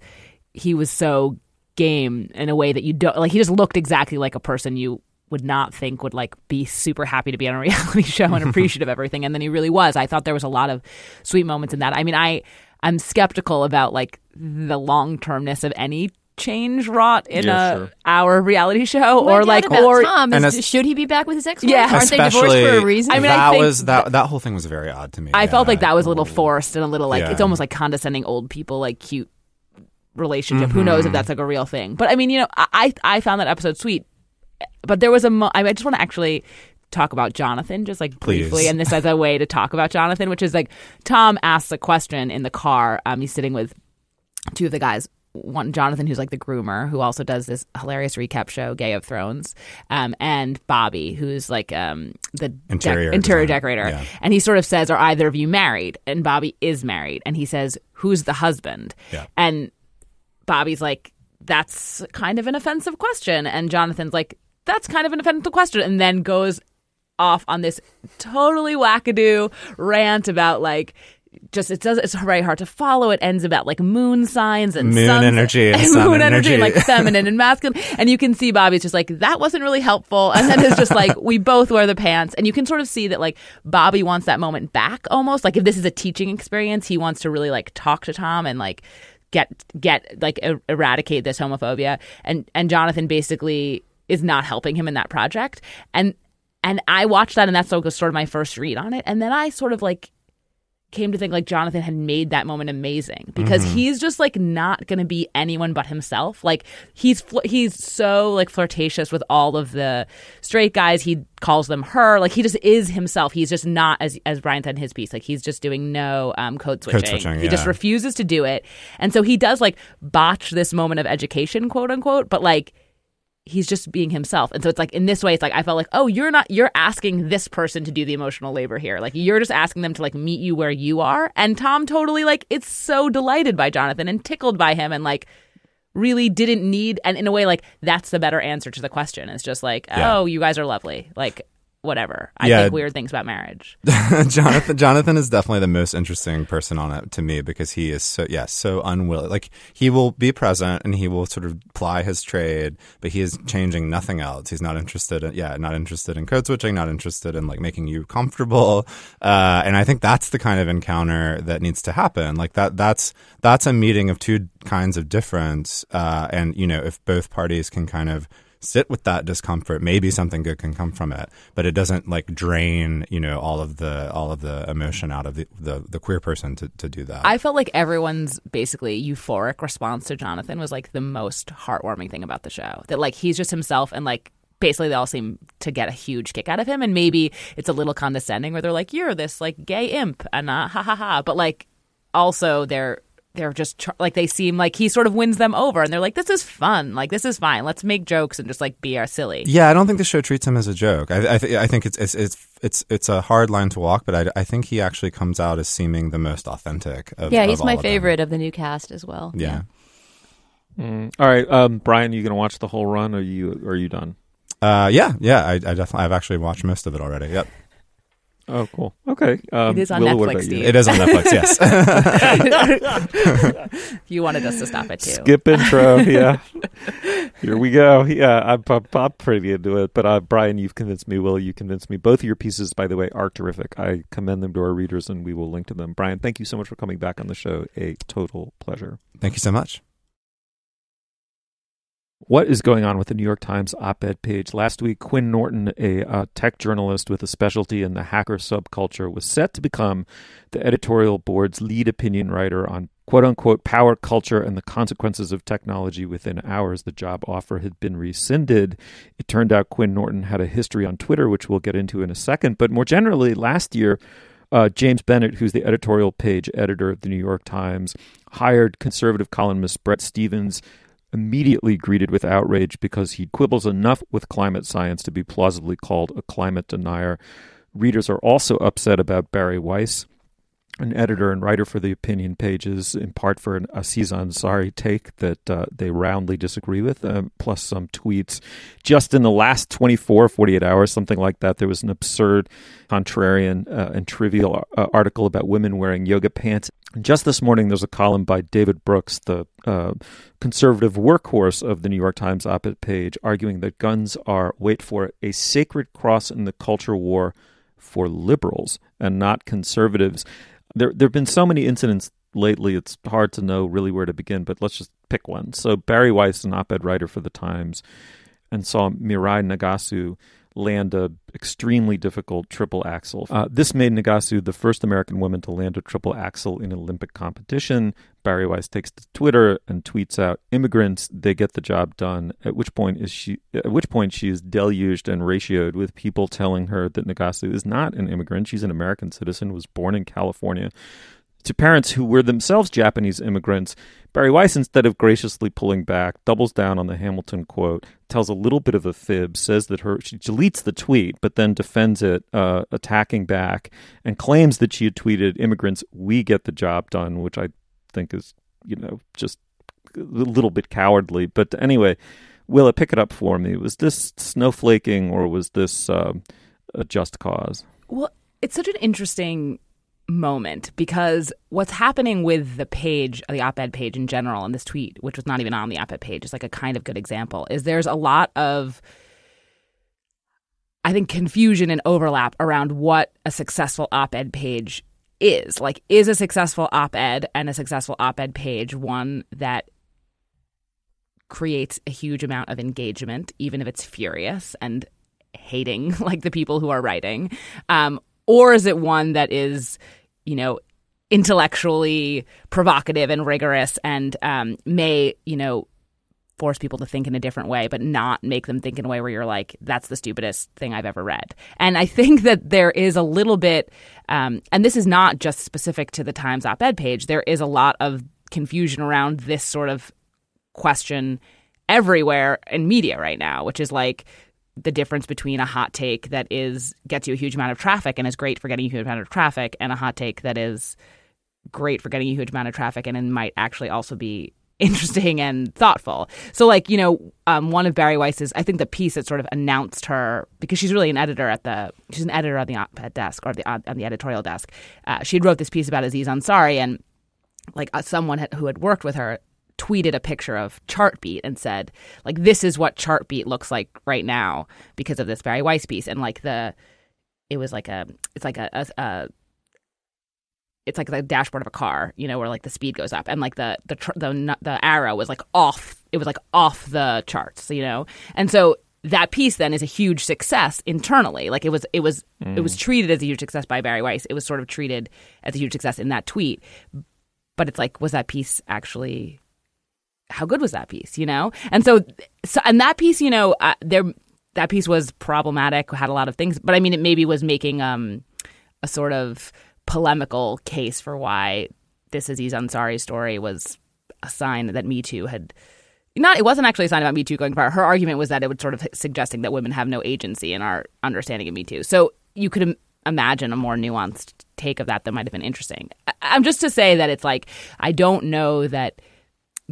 he was so game in a way that you don't like. He just looked exactly like a person you would not think would like be super happy to be on a reality show and appreciative of everything, and then he really was. I thought there was a lot of sweet moments in that. I mean, I I'm skeptical about like the long termness of any change wrought in Yeah, a sure. our reality show My or doubt like about or Tom And is, as- should he be back with his ex-wife? Yeah. Aren't they divorced Especially, for a reason? I mean, I that think was that that whole thing was very odd to me. I felt like that was a little forced and a little like Yeah. it's almost like condescending old people like cute relationship. Who mm-hmm. knows if that's like a real thing? But I mean, you know, I I found that episode sweet. But there was a mo- I just want to actually talk about Jonathan just like briefly Please. and this as a way to talk about Jonathan, which is like Tom asks a question in the car. Um he's sitting with two of the guys one Jonathan who's like the groomer who also does this hilarious recap show Gay of Thrones um and Bobby who's like um the Interior interior decorator Yeah. and he sort of says are either of you married and Bobby is married and he says who's the husband Yeah. and Bobby's like that's kind of an offensive question and Jonathan's like that's kind of an offensive question and then goes off on this totally wackadoo rant about like just it does it's very hard to follow. It ends about like moon signs and Moon suns- energy and moon sun energy, and like feminine and masculine. And you can see Bobby's just like that wasn't really helpful. And then it's just like we both wear the pants, and you can sort of see that like Bobby wants that moment back almost. Like if this is a teaching experience, he wants to really like talk to Tom and like get get like er- eradicate this homophobia. And and Jonathan basically is not helping him in that project. And and I watched that, and that's sort of sort of my first read on it. And then I sort of like came to think like Jonathan had made that moment amazing because Mm-hmm. Mhm. he's just like not going to be anyone but himself. Like he's fl- he's so like flirtatious with all of the straight guys. He calls them her. Like he just is himself. He's just not as as Bryan said in his piece. Like he's just doing no um, code Code switching. switching, he just refuses to do it, and so he does like botch this moment of education, quote unquote. But like he's just being himself. And so it's like in this way, it's like I felt like, oh, you're not you're asking this person to do the emotional labor here. Like you're just asking them to like meet you where you are. And Tom totally like it's so delighted by Jonathan and tickled by him and like really didn't need and in a way like that's the better answer to the question. It's just like, Yeah. oh, you guys are lovely. Like whatever. I Yeah. think weird things about marriage. Jonathan Jonathan is definitely the most interesting person on it to me because he is so yeah so unwilling like he will be present and he will sort of ply his trade but he is changing nothing else he's not interested in yeah not interested in code switching not interested in like making you comfortable uh, and I think that's the kind of encounter that needs to happen like that that's that's a meeting of two kinds of difference uh, and you know if both parties can kind of sit with that discomfort. Maybe something good can come from it but it doesn't like drain you know all of the all of the emotion out of the the, the queer person to, to do that. I felt like everyone's basically euphoric response to Jonathan was like the most heartwarming thing about the show. That like he's just himself and like basically they all seem to get a huge kick out of him. And maybe it's a little condescending where they're like you're this like gay imp and uh, ha ha ha. But like also they're they're just tr- like they seem like he sort of wins them over and they're like this is fun like this is fine let's make jokes and just like be our silly yeah I don't think the show treats him as a joke I I, th- I think it's it's it's it's it's a hard line to walk but I, I think he actually comes out as seeming the most authentic of, yeah, he's all my of them. favorite of the new cast as well. yeah Mm. All right, um, Bryan, you going to watch the whole run, or you are you done? uh, yeah yeah I, I definitely I've actually watched most of it already yep Oh, cool. Okay, um, It is on Willa, Netflix. Steve. It is on Netflix, yes. you wanted us to stop it too Skip intro, yeah. Here we go. Yeah, I'm, I'm, I'm pretty into it. But uh, Bryan, you've convinced me. Will, you convinced me. Both of your pieces, by the way, are terrific. I commend them to our readers, and we will link to them. Bryan, thank you so much for coming back on the show. A total pleasure. thank you so much What is going on with the New York Times op ed page? Last week, Quinn Norton, a uh, tech journalist with a specialty in the hacker subculture, was set to become the editorial board's lead opinion writer on quote unquote power culture and the consequences of technology within hours. The job offer had been rescinded. It turned out Quinn Norton had a history on Twitter, which we'll get into in a second. But more generally, last year, uh, James Bennet, who's the editorial page editor of the New York Times, hired conservative columnist Bret Stephens immediately greeted with outrage because he quibbles enough with climate science to be plausibly called a climate denier. Readers are also upset about Bari Weiss, an editor and writer for the opinion pages, in part for an Aziz Ansari take that uh, they roundly disagree with, um, plus some tweets. Just in the last 24, 48 hours, something like that, there was an absurd, contrarian, uh, and trivial uh, article about women wearing yoga pants. And just this morning, there's a column by David Brooks, the uh, conservative workhorse of the New York Times op ed page, arguing that guns are, wait for it, a sacred cross in the culture war for liberals and not conservatives. There, there have been so many incidents lately, it's hard to know really where to begin, but let's just pick one. So, Bari Weiss, an op ed writer for the Times, and saw Mirai Nagasu land a extremely difficult triple axel. Uh, this made Nagasu the first American woman to land a triple axel in Olympic competition. Bari Weiss takes to Twitter and tweets out, "Immigrants, they get the job done." At which point is she? At which point she is deluged and ratioed with people telling her that Nagasu is not an immigrant; she's an American citizen, was born in California. To parents who were themselves Japanese immigrants, Bari Weiss, instead of graciously pulling back, doubles down on the Hamilton quote, tells a little bit of a fib, says that her she deletes the tweet, but then defends it, uh, attacking back, and claims that she had tweeted, "Immigrants, we get the job done," which I think is, you know, just a little bit cowardly. But anyway, will Willa, pick it up for me. Was this snowflaking or was this um, a just cause? Well, it's such an interesting moment because what's happening with the page, the op ed page in general, and this tweet, which was not even on the op ed page, is like a kind of good example, is there's a lot of, I think, confusion and overlap around what a successful op ed page is. Like, is a successful op ed and a successful op ed page one that creates a huge amount of engagement, even if it's furious and hating like the people who are writing? Um, or is it one that is, you know, intellectually provocative and rigorous and um, may, you know, force people to think in a different way, but not make them think in a way where you're like, that's the stupidest thing I've ever read. And I think that there is a little bit, um, and this is not just specific to the Times op ed page, there is a lot of confusion around this sort of question everywhere in media right now, which is like the difference between a hot take that is gets you a huge amount of traffic and is great for getting a huge amount of traffic and a hot take that is great for getting a huge amount of traffic and it might actually also be interesting and thoughtful. So like, you know, um, one of Bari Weiss's I think the piece that sort of announced her because she's really an editor at the she's an editor on the op-ed desk or the on the editorial desk. Uh, she wrote this piece about Aziz Ansari and like uh, someone had, who had worked with her tweeted a picture of Chartbeat and said, like, this is what Chartbeat looks like right now because of this Bari Weiss piece. And like the, it was like a, it's like a, a, a it's like the dashboard of a car, you know, where like the speed goes up, and like the the tr- the the arrow was like off. It was like off the charts, you know, and so that piece then is a huge success internally. Like it was, it was, mm. it was treated as a huge success by Bari Weiss. It was sort of treated as a huge success in that tweet, but it's like, was that piece actually how good was that piece, you know? And so, so and that piece, you know, uh, there that piece was problematic, had a lot of things, but I mean, it maybe was making um, a sort of polemical case for why this Aziz Ansari story was a sign that Me Too had not it wasn't actually a sign about Me Too going far. Her argument was that it was sort of suggesting that women have no agency in our understanding of Me Too. So you could Im- imagine a more nuanced take of that that might have been interesting. I- I'm just to say that it's like I don't know that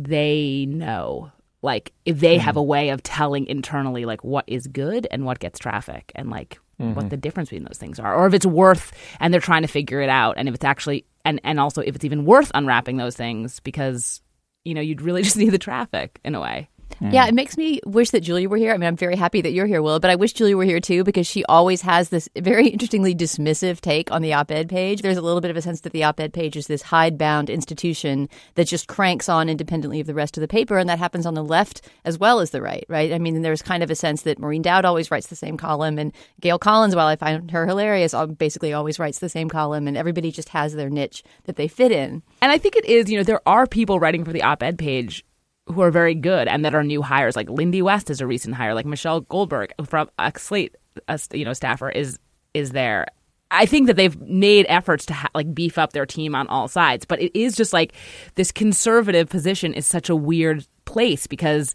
they know like if they mm-hmm. have a way of telling internally like what is good and what gets traffic and like mm-hmm. what the difference between those things are or if it's worth and they're trying to figure it out and if it's actually and and also if it's even worth unwrapping those things because you know you'd really just need the traffic in a way Mm. Yeah, it makes me wish that Julia were here. I mean, I'm very happy that you're here, Will, but I wish Julia were here too because she always has this very interestingly dismissive take on the op ed page. There's a little bit of a sense that the op ed page is this hidebound institution that just cranks on independently of the rest of the paper, and that happens on the left as well as the right, right? I mean, there's kind of a sense that Maureen Dowd always writes the same column, and Gail Collins, while I find her hilarious, basically always writes the same column, and everybody just has their niche that they fit in. And I think it is, you know, there are people writing for the op ed page who are very good and that are new hires. Like Lindy West is a recent hire. Like Michelle Goldberg from a Slate, a, you know, staffer is is there. I think that they've made efforts to ha- like beef up their team on all sides, but it is just like this conservative position is such a weird place because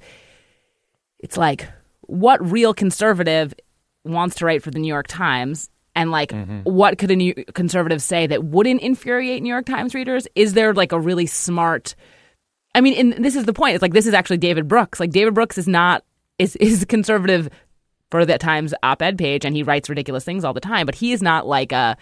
it's like what real conservative wants to write for the New York Times and like mm-hmm. what could a new conservative say that wouldn't infuriate New York Times readers? Is there like a really smart I mean, and this is the point. It's like this is actually David Brooks. Like David Brooks is not is is conservative for that Times op-ed page, and he writes ridiculous things all the time. But he is not like a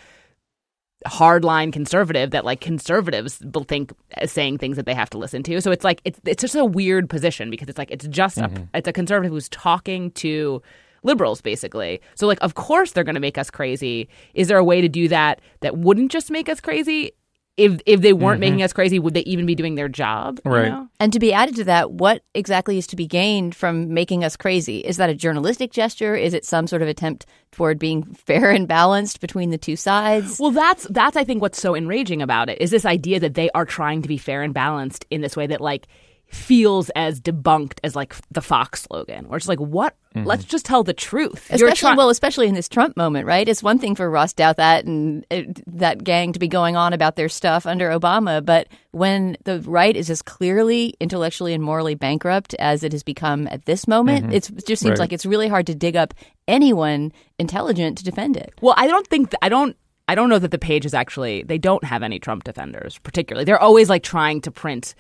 hardline conservative that like conservatives will think saying things that they have to listen to. So it's like it's it's just a weird position because it's like it's just mm-hmm. a it's a conservative who's talking to liberals basically. So like of course they're going to make us crazy. Is there a way to do that that wouldn't just make us crazy? If if they weren't mm-hmm. making us crazy, would they even be doing their job? Right. You know? And to be added to that, what exactly is to be gained from making us crazy? Is that a journalistic gesture? Is it some sort of attempt toward being fair and balanced between the two sides? Well, that's that's I think what's so enraging about it is this idea that they are trying to be fair and balanced in this way that like feels as debunked as like the Fox slogan, where it's like, what? Mm-hmm. Let's just tell the truth. Especially, well, especially in this Trump moment, right? It's one thing for Ross Douthat and it, that gang to be going on about their stuff under Obama, but when the right is as clearly intellectually and morally bankrupt as it has become at this moment, mm-hmm. it just seems right. like it's really hard to dig up anyone intelligent to defend it. Well, I don't think th- I don't. I don't know that the page is actually they don't have any Trump defenders particularly. They're always like trying to print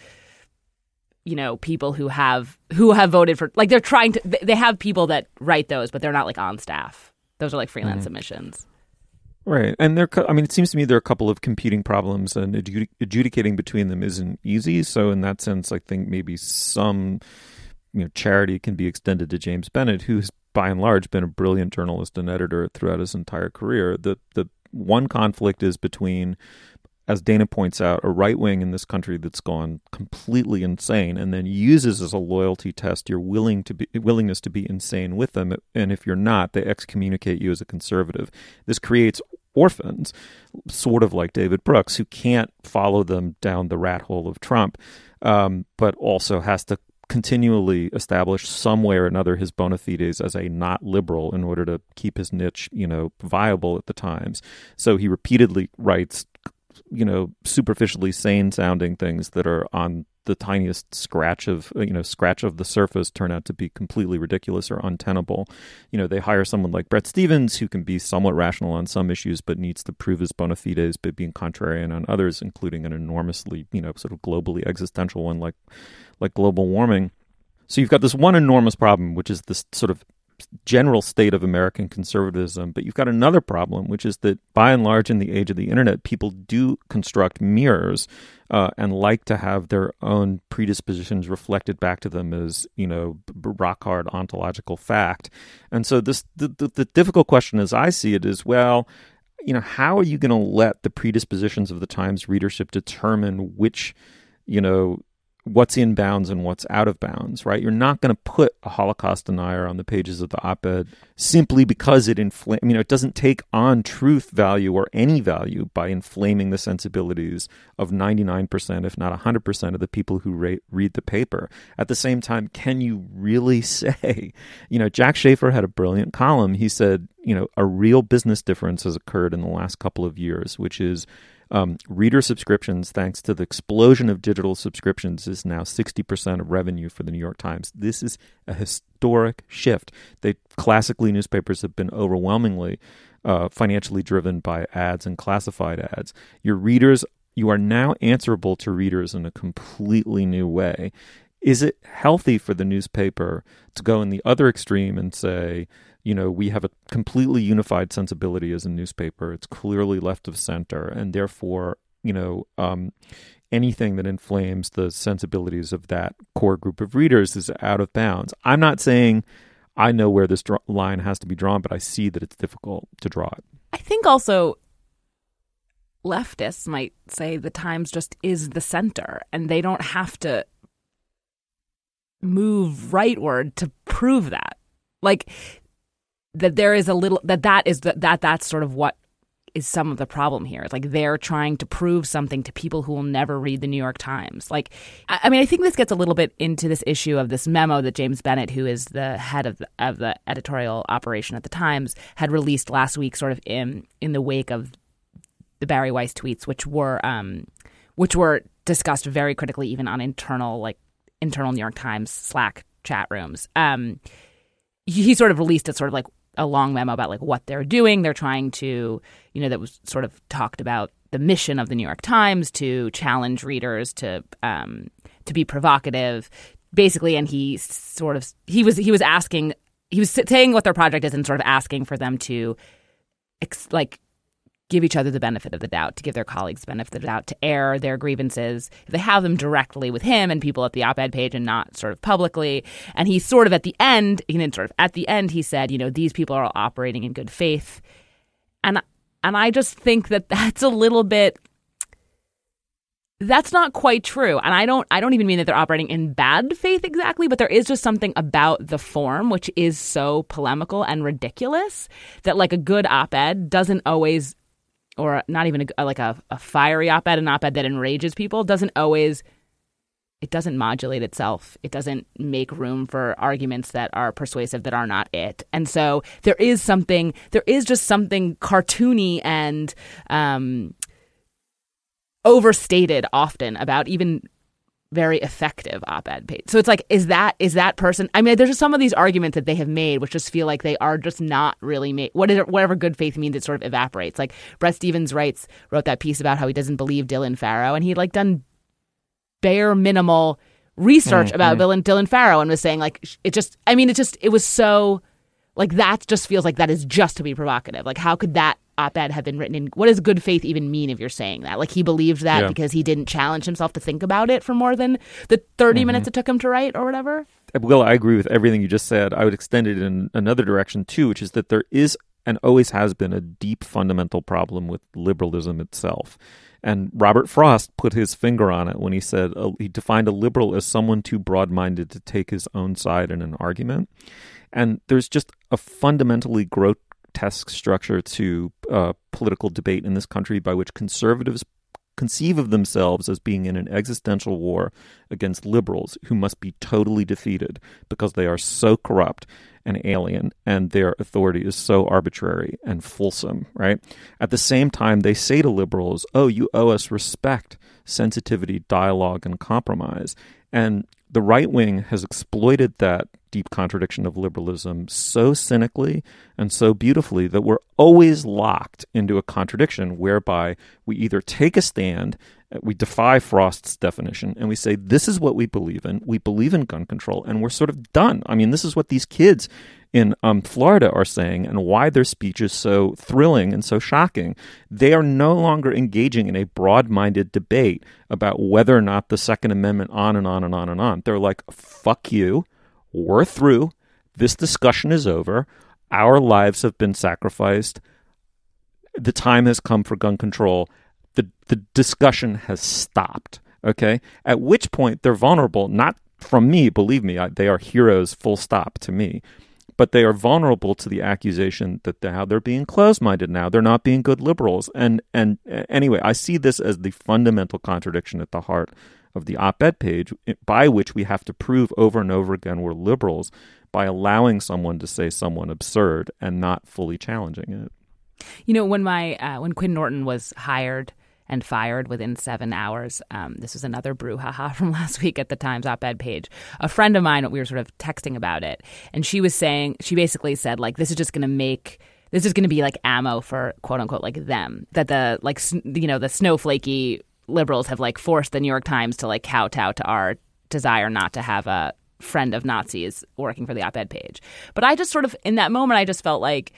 you know people who have who have voted for like they're trying to they have people that write those but they're not like on staff. Those are like freelance mm-hmm. submissions. Right. And there i mean it seems to me there are a couple of competing problems and adjudic- adjudicating between them isn't easy. So in that sense i think maybe some you know charity can be extended to james bennet who's by and large been a brilliant journalist and editor throughout his entire career. The the one conflict is between as Dana points out, a right wing in this country that's gone completely insane, and then uses as a loyalty test your willing to be willingness to be insane with them, and if you're not, they excommunicate you as a conservative. This creates orphans, sort of like David Brooks, who can't follow them down the rat hole of Trump, um, but also has to continually establish some way or another his bona fides as a not liberal in order to keep his niche, you know, viable at the times. So he repeatedly writes you know, superficially sane sounding things that are on the tiniest scratch of uh, you know scratch of the surface turn out to be completely ridiculous or untenable. You know, they hire someone like bret stephens who can be somewhat rational on some issues, but needs to prove his bona fides, but being contrarian on others, including an enormously you know sort of globally existential one like like global warming. So you've got this one enormous problem, which is this sort of general state of American conservatism. But you've got another problem, which is that by and large, in the age of the internet, people do construct mirrors uh, and like to have their own predispositions reflected back to them as you know rock hard ontological fact. And so this the, the, the difficult question, as I see it, is well. You know, how are you going to let the predispositions of the Times readership determine which, you know, what's in bounds and what's out of bounds, right? You're not going to put a Holocaust denier on the pages of the op-ed simply because it inflame. You know, it doesn't take on truth value or any value by inflaming the sensibilities of 99%, if not 100% of the people who ra- read the paper. At the same time, can you really say, you know, Jack Shafer had a brilliant column. He said, you know, a real business difference has occurred in the last couple of years, which is um, reader subscriptions, thanks to the explosion of digital subscriptions, is now 60% of revenue for the New York Times. This is a historic shift. They classically newspapers have been overwhelmingly uh, financially driven by ads and classified ads. Your readers, you are now answerable to readers in a completely new way. Is it healthy for the newspaper to go in the other extreme and say, you know, we have a completely unified sensibility as a newspaper. It's clearly left of center, and therefore, you know, um, anything that inflames the sensibilities of that core group of readers is out of bounds. I'm not saying I know where this dr- line has to be drawn, but I see that it's difficult to draw it. I think also leftists might say the Times just is the center, and they don't have to move rightward to prove that. Like that there is a little that that is that, that that's sort of what is some of the problem here. It's like they're trying to prove something to people who will never read the New York Times. Like, I, mean, I think this gets a little bit into this issue of this memo that James Bennet, who is the head of the, of the editorial operation at the Times, had released last week, sort of in in the wake of the Bari Weiss tweets, which were um, which were discussed very critically, even on internal like internal New York Times Slack chat rooms. Um, he sort of released it, sort of like a long memo about like what they're doing. They're trying to, you know, that was sort of talked about the mission of the New York Times to challenge readers to um, to be provocative, basically. And he sort of he was he was asking he was saying what their project is and sort of asking for them to ex- like give each other the benefit of the doubt, to give their colleagues benefit of the doubt, to air their grievances they have them directly with him and people at the op-ed page and not sort of publicly. And he sort of at the end, he didn't sort of at the end, he said, you know, these people are all operating in good faith, and and I just think that that's a little bit. That's not quite true. And I don't I don't even mean that they're operating in bad faith exactly, but there is just something about the form which is so polemical and ridiculous that like a good op-ed doesn't always or not even a, like a, a fiery op-ed, an op-ed that enrages people doesn't always it doesn't modulate itself. It doesn't make room for arguments that are persuasive that are not it. And so there is something, there is just something cartoony and um, overstated often about even very effective op-ed page. So it's like, is that is that person? I mean, there's just some of these arguments that they have made, which just feel like they are just not really made. What is it, whatever good faith means, it sort of evaporates. Like Bret Stephens writes wrote that piece about how he doesn't believe Dylan Farrow, and he like done bare minimal research mm-hmm. about Dylan Dylan Farrow and was saying like it just. I mean, it just it was so like that just feels like that is just to be provocative. Like how could that op-ed have been written in what does good faith even mean if you're saying that like he believed that yeah. because he didn't challenge himself to think about it for more than the 30 mm-hmm. minutes it took him to write or whatever well i agree with everything you just said i would extend it in another direction too which is that there is and always has been a deep fundamental problem with liberalism itself and Robert Frost put his finger on it when he said uh, he defined a liberal as someone too broad minded to take his own side in an argument. And there's just a fundamentally grotesque structure to uh, political debate in this country by which conservatives conceive of themselves as being in an existential war against liberals who must be totally defeated because they are so corrupt and alien and their authority is so arbitrary and fulsome, right? At the same time, they say to liberals, oh, you owe us respect, sensitivity, dialogue, and compromise. And the right wing has exploited that deep contradiction of liberalism so cynically and so beautifully that we're always locked into a contradiction whereby we either take a stand, we defy Frost's definition, and we say, this is what we believe in. We believe in gun control, and we're sort of done. I mean, this is what these kids in um, Florida are saying and why their speech is so thrilling and so shocking. They are no longer engaging in a broad minded debate about whether or not the Second Amendment, on and on and on and on. They're like, fuck you. We're through. This discussion is over. Our lives have been sacrificed. The time has come for gun control. The, the discussion has stopped. Okay. At which point they're vulnerable, not from me, believe me, I, they are heroes, full stop to me but they are vulnerable to the accusation that they're, they're being closed-minded now. They're not being good liberals. And and anyway, I see this as the fundamental contradiction at the heart of the op-ed page, by which we have to prove over and over again we're liberals by allowing someone to say someone absurd and not fully challenging it. You know, when my uh, when Quinn Norton was hired and fired within seven hours. Um, this was another brouhaha from last week at the Times op ed page. A friend of mine, we were sort of texting about it, and she was saying, she basically said, like, this is just going to make this is going to be like ammo for quote unquote like them that the like you know the snowflakey liberals have like forced the New York Times to like kowtow to our desire not to have a friend of Nazis working for the op-ed page. But I just sort of in that moment I just felt like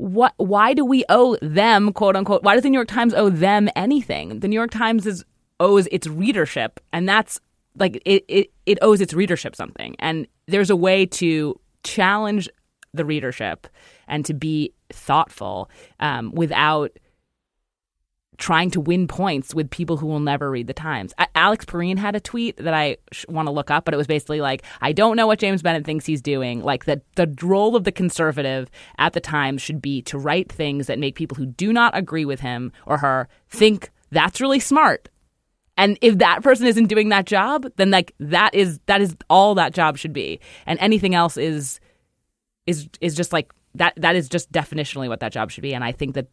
what why do we owe them quote unquote why does the new york times owe them anything? The new york times is owes its readership and that's like it, it it owes its readership something. And there's a way to challenge the readership and to be thoughtful um, without trying to win points with people who will never read the Times. Alex Pareene had a tweet that I sh- want to look up, but it was basically like, I don't know what James Bennet thinks he's doing. Like that the role of the conservative at the Times should be to write things that make people who do not agree with him or her think that's really smart. And if that person isn't doing that job, then like that is that is all that job should be. And anything else is is is just like that that is just definitionally what that job should be. And I think that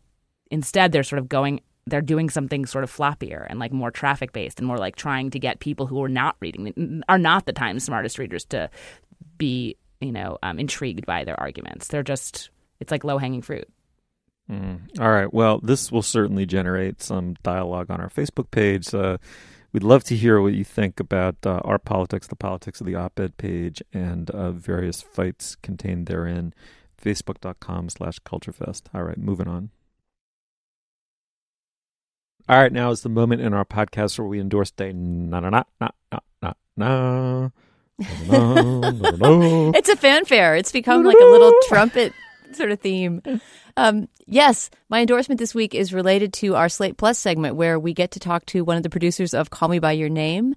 instead they're sort of going they're doing something sort of floppier and like more traffic based and more like trying to get people who are not reading are not the Times smartest readers to be you know um, intrigued by their arguments. They're just it's like low hanging fruit. Mm. All right. Well, this will certainly generate some dialogue on our Facebook page. Uh, we'd love to hear what you think about uh, our politics, the politics of the op-ed page, and uh, various fights contained therein. Facebook.com slash culturefest. All right, moving on. All right, now is the moment in our podcast where we endorse day na na na na na na na. it's a fanfare. It's become like a little trumpet sort of theme. Um, yes, my endorsement this week is related to our Slate Plus segment where we get to talk to one of the producers of Call Me By Your Name,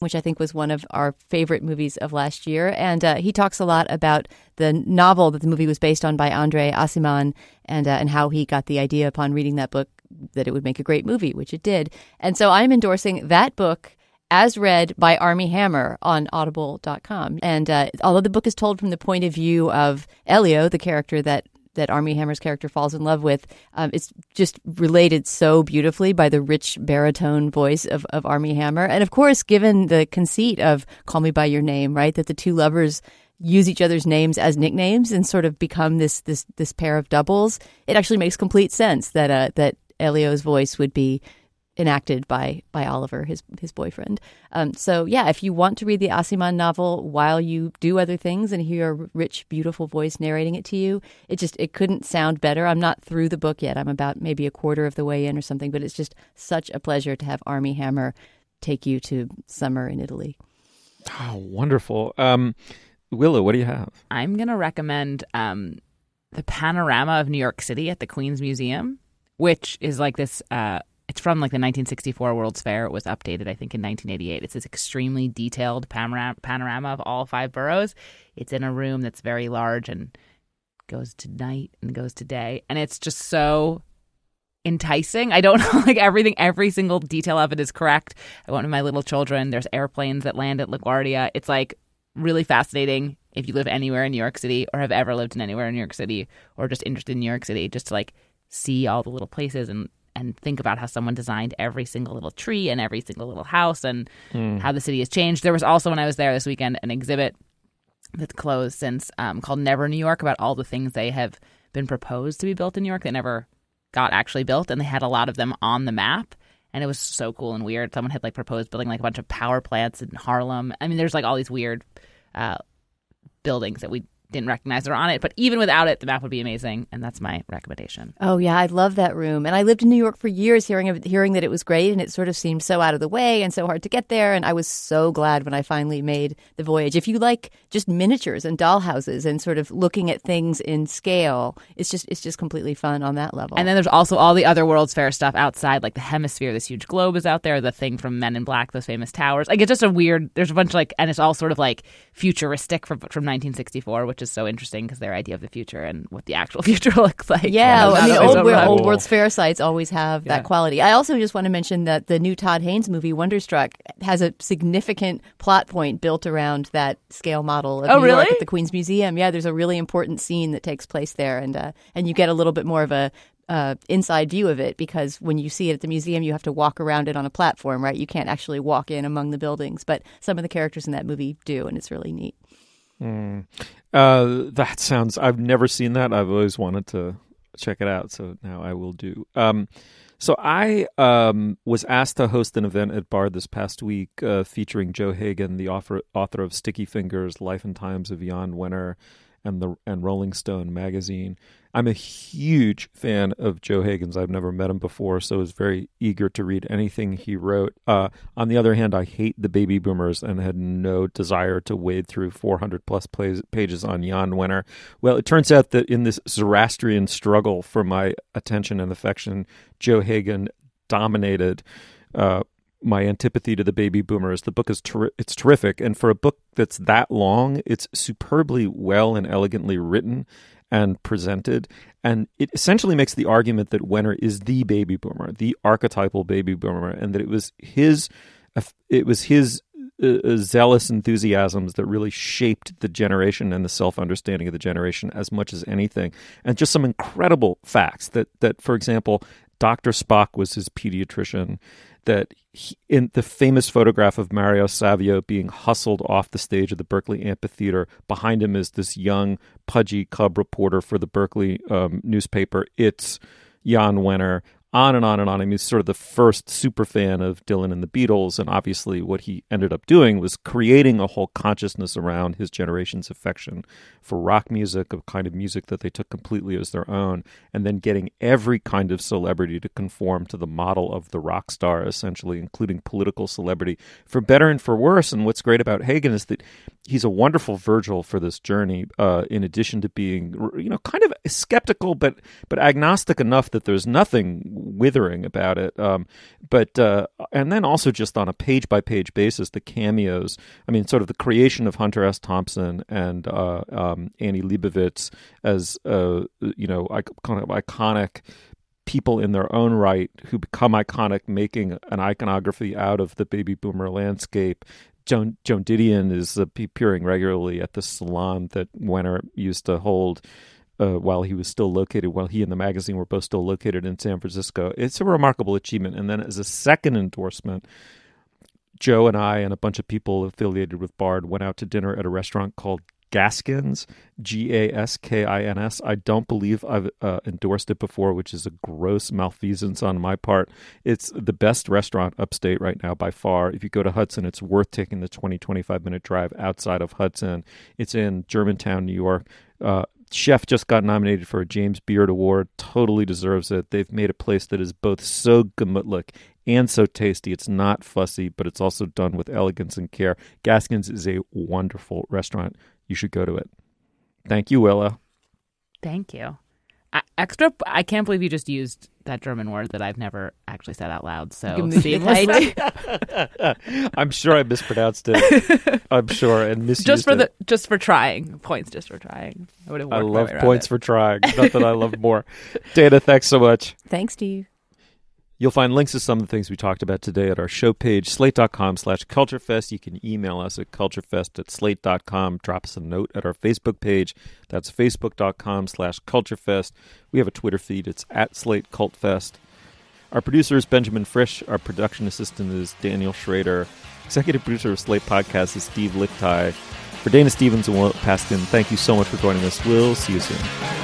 which I think was one of our favorite movies of last year. And uh, he talks a lot about the novel that the movie was based on by Andre Aciman and, uh, and how he got the idea upon reading that book that it would make a great movie, which it did. And so I'm endorsing that book as read by Armie Hammer on audible.com. And uh, although the book is told from the point of view of Elio, the character that that Armie Hammer's character falls in love with, um, it's just related so beautifully by the rich baritone voice of, of Armie Hammer. And of course, given the conceit of Call Me By Your Name, right, that the two lovers use each other's names as nicknames and sort of become this this this pair of doubles, it actually makes complete sense that uh, that Elio's voice would be enacted by by Oliver, his his boyfriend. Um, so yeah, if you want to read the Aciman novel while you do other things and hear a rich, beautiful voice narrating it to you, it just it couldn't sound better. I'm not through the book yet. I'm about maybe a quarter of the way in or something, but it's just such a pleasure to have Armie Hammer take you to summer in Italy. Oh, wonderful. Um, Willa, what do you have? I'm going to recommend um, the panorama of New York City at the Queens Museum which is like this. Uh, it's from like the 1964 World's Fair. It was updated, I think, in 1988. It's this extremely detailed panorama, of all five boroughs. It's in a room that's very large and goes to night and goes to day, and it's just so enticing. I don't know, like everything, every single detail of it is correct. I went with my little children. There's airplanes that land at LaGuardia. It's like really fascinating if you live anywhere in New York City or have ever lived in anywhere in New York City or just interested in New York City, just to like see all the little places and and think about how someone designed every single little tree and every single little house and Hmm. how the city has changed. There was also when I was there this weekend an exhibit that's closed since um, called Never New York about all the things they have been proposed to be built in New York that never got actually built, and they had a lot of them on the map. And it was so cool and weird. Someone had like proposed building like a bunch of power plants in Harlem. I mean, there's like all these weird uh, buildings that we didn't recognize are on it. But even without it, the map would be amazing. And that's my recommendation. Oh yeah, I love that room. And I lived in New York for years, hearing of, hearing that it was great, and it sort of seemed so out of the way and so hard to get there. And I was so glad when I finally made the voyage. If you like just miniatures and dollhouses and sort of looking at things in scale, it's just it's just completely fun on that level. And then there's also all the other World's Fair stuff outside, like the hemisphere. This huge globe is out there. The thing from Men in Black, those famous towers. Like it's just a weird. There's a bunch of like, and it's all sort of like futuristic from from 1964, which is so interesting because their idea of the future and what the actual future looks like. Yeah, I mean, old, so Wor- old World's Fair sites always have Yeah. that quality. I also just want to mention that the new Todd Haynes movie, Wonderstruck, has a significant plot point built around that scale model of Oh, New York really? at the Queen's Museum. Yeah, there's a really important scene that takes place there, and uh, and you get a little bit more of a uh, inside view of it because when you see it at the museum, you have to walk around it on a platform, right? You can't actually walk in among the buildings, but some of the characters in that movie do, and it's really neat. Mm. Uh, that sounds. I've never seen that. I've always wanted to check it out, so now I will do. Um, so I um, was asked to host an event at Bard this past week uh, featuring Joe Hagan, the author author of Sticky Fingers, Life and Times of Jan Wenner, and the and Rolling Stone magazine. I'm a huge fan of Joe Hagan's. I've never met him before, so was very eager to read anything he wrote. Uh, on the other hand, I hate the baby boomers and had no desire to wade through 400 plus pages on Jan Wenner. Well, it turns out that in this Zoroastrian struggle for my attention and affection, Joe Hagan dominated. Uh, my antipathy to the baby boomers. The book is ter- it's terrific, and for a book that's that long, it's superbly well and elegantly written and presented. And it essentially makes the argument that Wenner is the baby boomer, the archetypal baby boomer, and that it was his it was his uh, uh, zealous enthusiasms that really shaped the generation and the self understanding of the generation as much as anything. And just some incredible facts that that, for example, Dr. Spock was his pediatrician. That he, in the famous photograph of Mario Savio being hustled off the stage of the Berkeley Amphitheater, behind him is this young, pudgy cub reporter for the Berkeley um, newspaper. It's Jan Wenner. On and on and on. I mean, he's sort of the first super fan of Dylan and the Beatles, and obviously, what he ended up doing was creating a whole consciousness around his generation's affection for rock music, a kind of music that they took completely as their own, and then getting every kind of celebrity to conform to the model of the rock star, essentially, including political celebrity, for better and for worse. And what's great about Hagan is that he's a wonderful Virgil for this journey. Uh, in addition to being, you know, kind of skeptical, but but agnostic enough that there's nothing withering about it. Um, but uh, and then also just on a page by page basis, the cameos. I mean, sort of the creation of Hunter S. Thompson and uh, um, Annie Leibovitz as uh, you know, kind of iconic people in their own right who become iconic, making an iconography out of the baby boomer landscape. Joan, Joan Didion is appearing regularly at the salon that Wenner used to hold uh, while he was still located, while he and the magazine were both still located in San Francisco. It's a remarkable achievement. And then as a second endorsement, Joe and I and a bunch of people affiliated with Bard went out to dinner at a restaurant called Gaskins, G A S K I N S. I don't believe I've uh, endorsed it before, which is a gross malfeasance on my part. It's the best restaurant upstate right now by far. If you go to Hudson, it's worth taking the 20, 25 minute drive outside of Hudson. It's in Germantown, New York. Uh, chef just got nominated for a James Beard Award. Totally deserves it. They've made a place that is both so gemütlich and so tasty. It's not fussy, but it's also done with elegance and care. Gaskins is a wonderful restaurant. You should go to it. Thank you, Willa. Thank you. I, extra. I can't believe you just used that German word that I've never actually said out loud. So seamlessly. I'm sure I mispronounced it. I'm sure and misused just for it. the just for trying points. Just for trying. I would have. I love points it. for trying. Nothing I love more. Dana, thanks so much. Thanks, Steve. You'll find links to some of the things we talked about today at our show page, slate.com slash culturefest. You can email us at culturefest at slate.com. Drop us a note at our Facebook page. That's facebook.com slash culturefest. We have a Twitter feed. It's at slate cultfest. Our producer is Benjamin Frisch. Our production assistant is Daniel Schroeder. Executive producer of Slate Podcast is Steve Lichtig. For Dana Stevens and Will Paskin, thank you so much for joining us. We'll see you soon.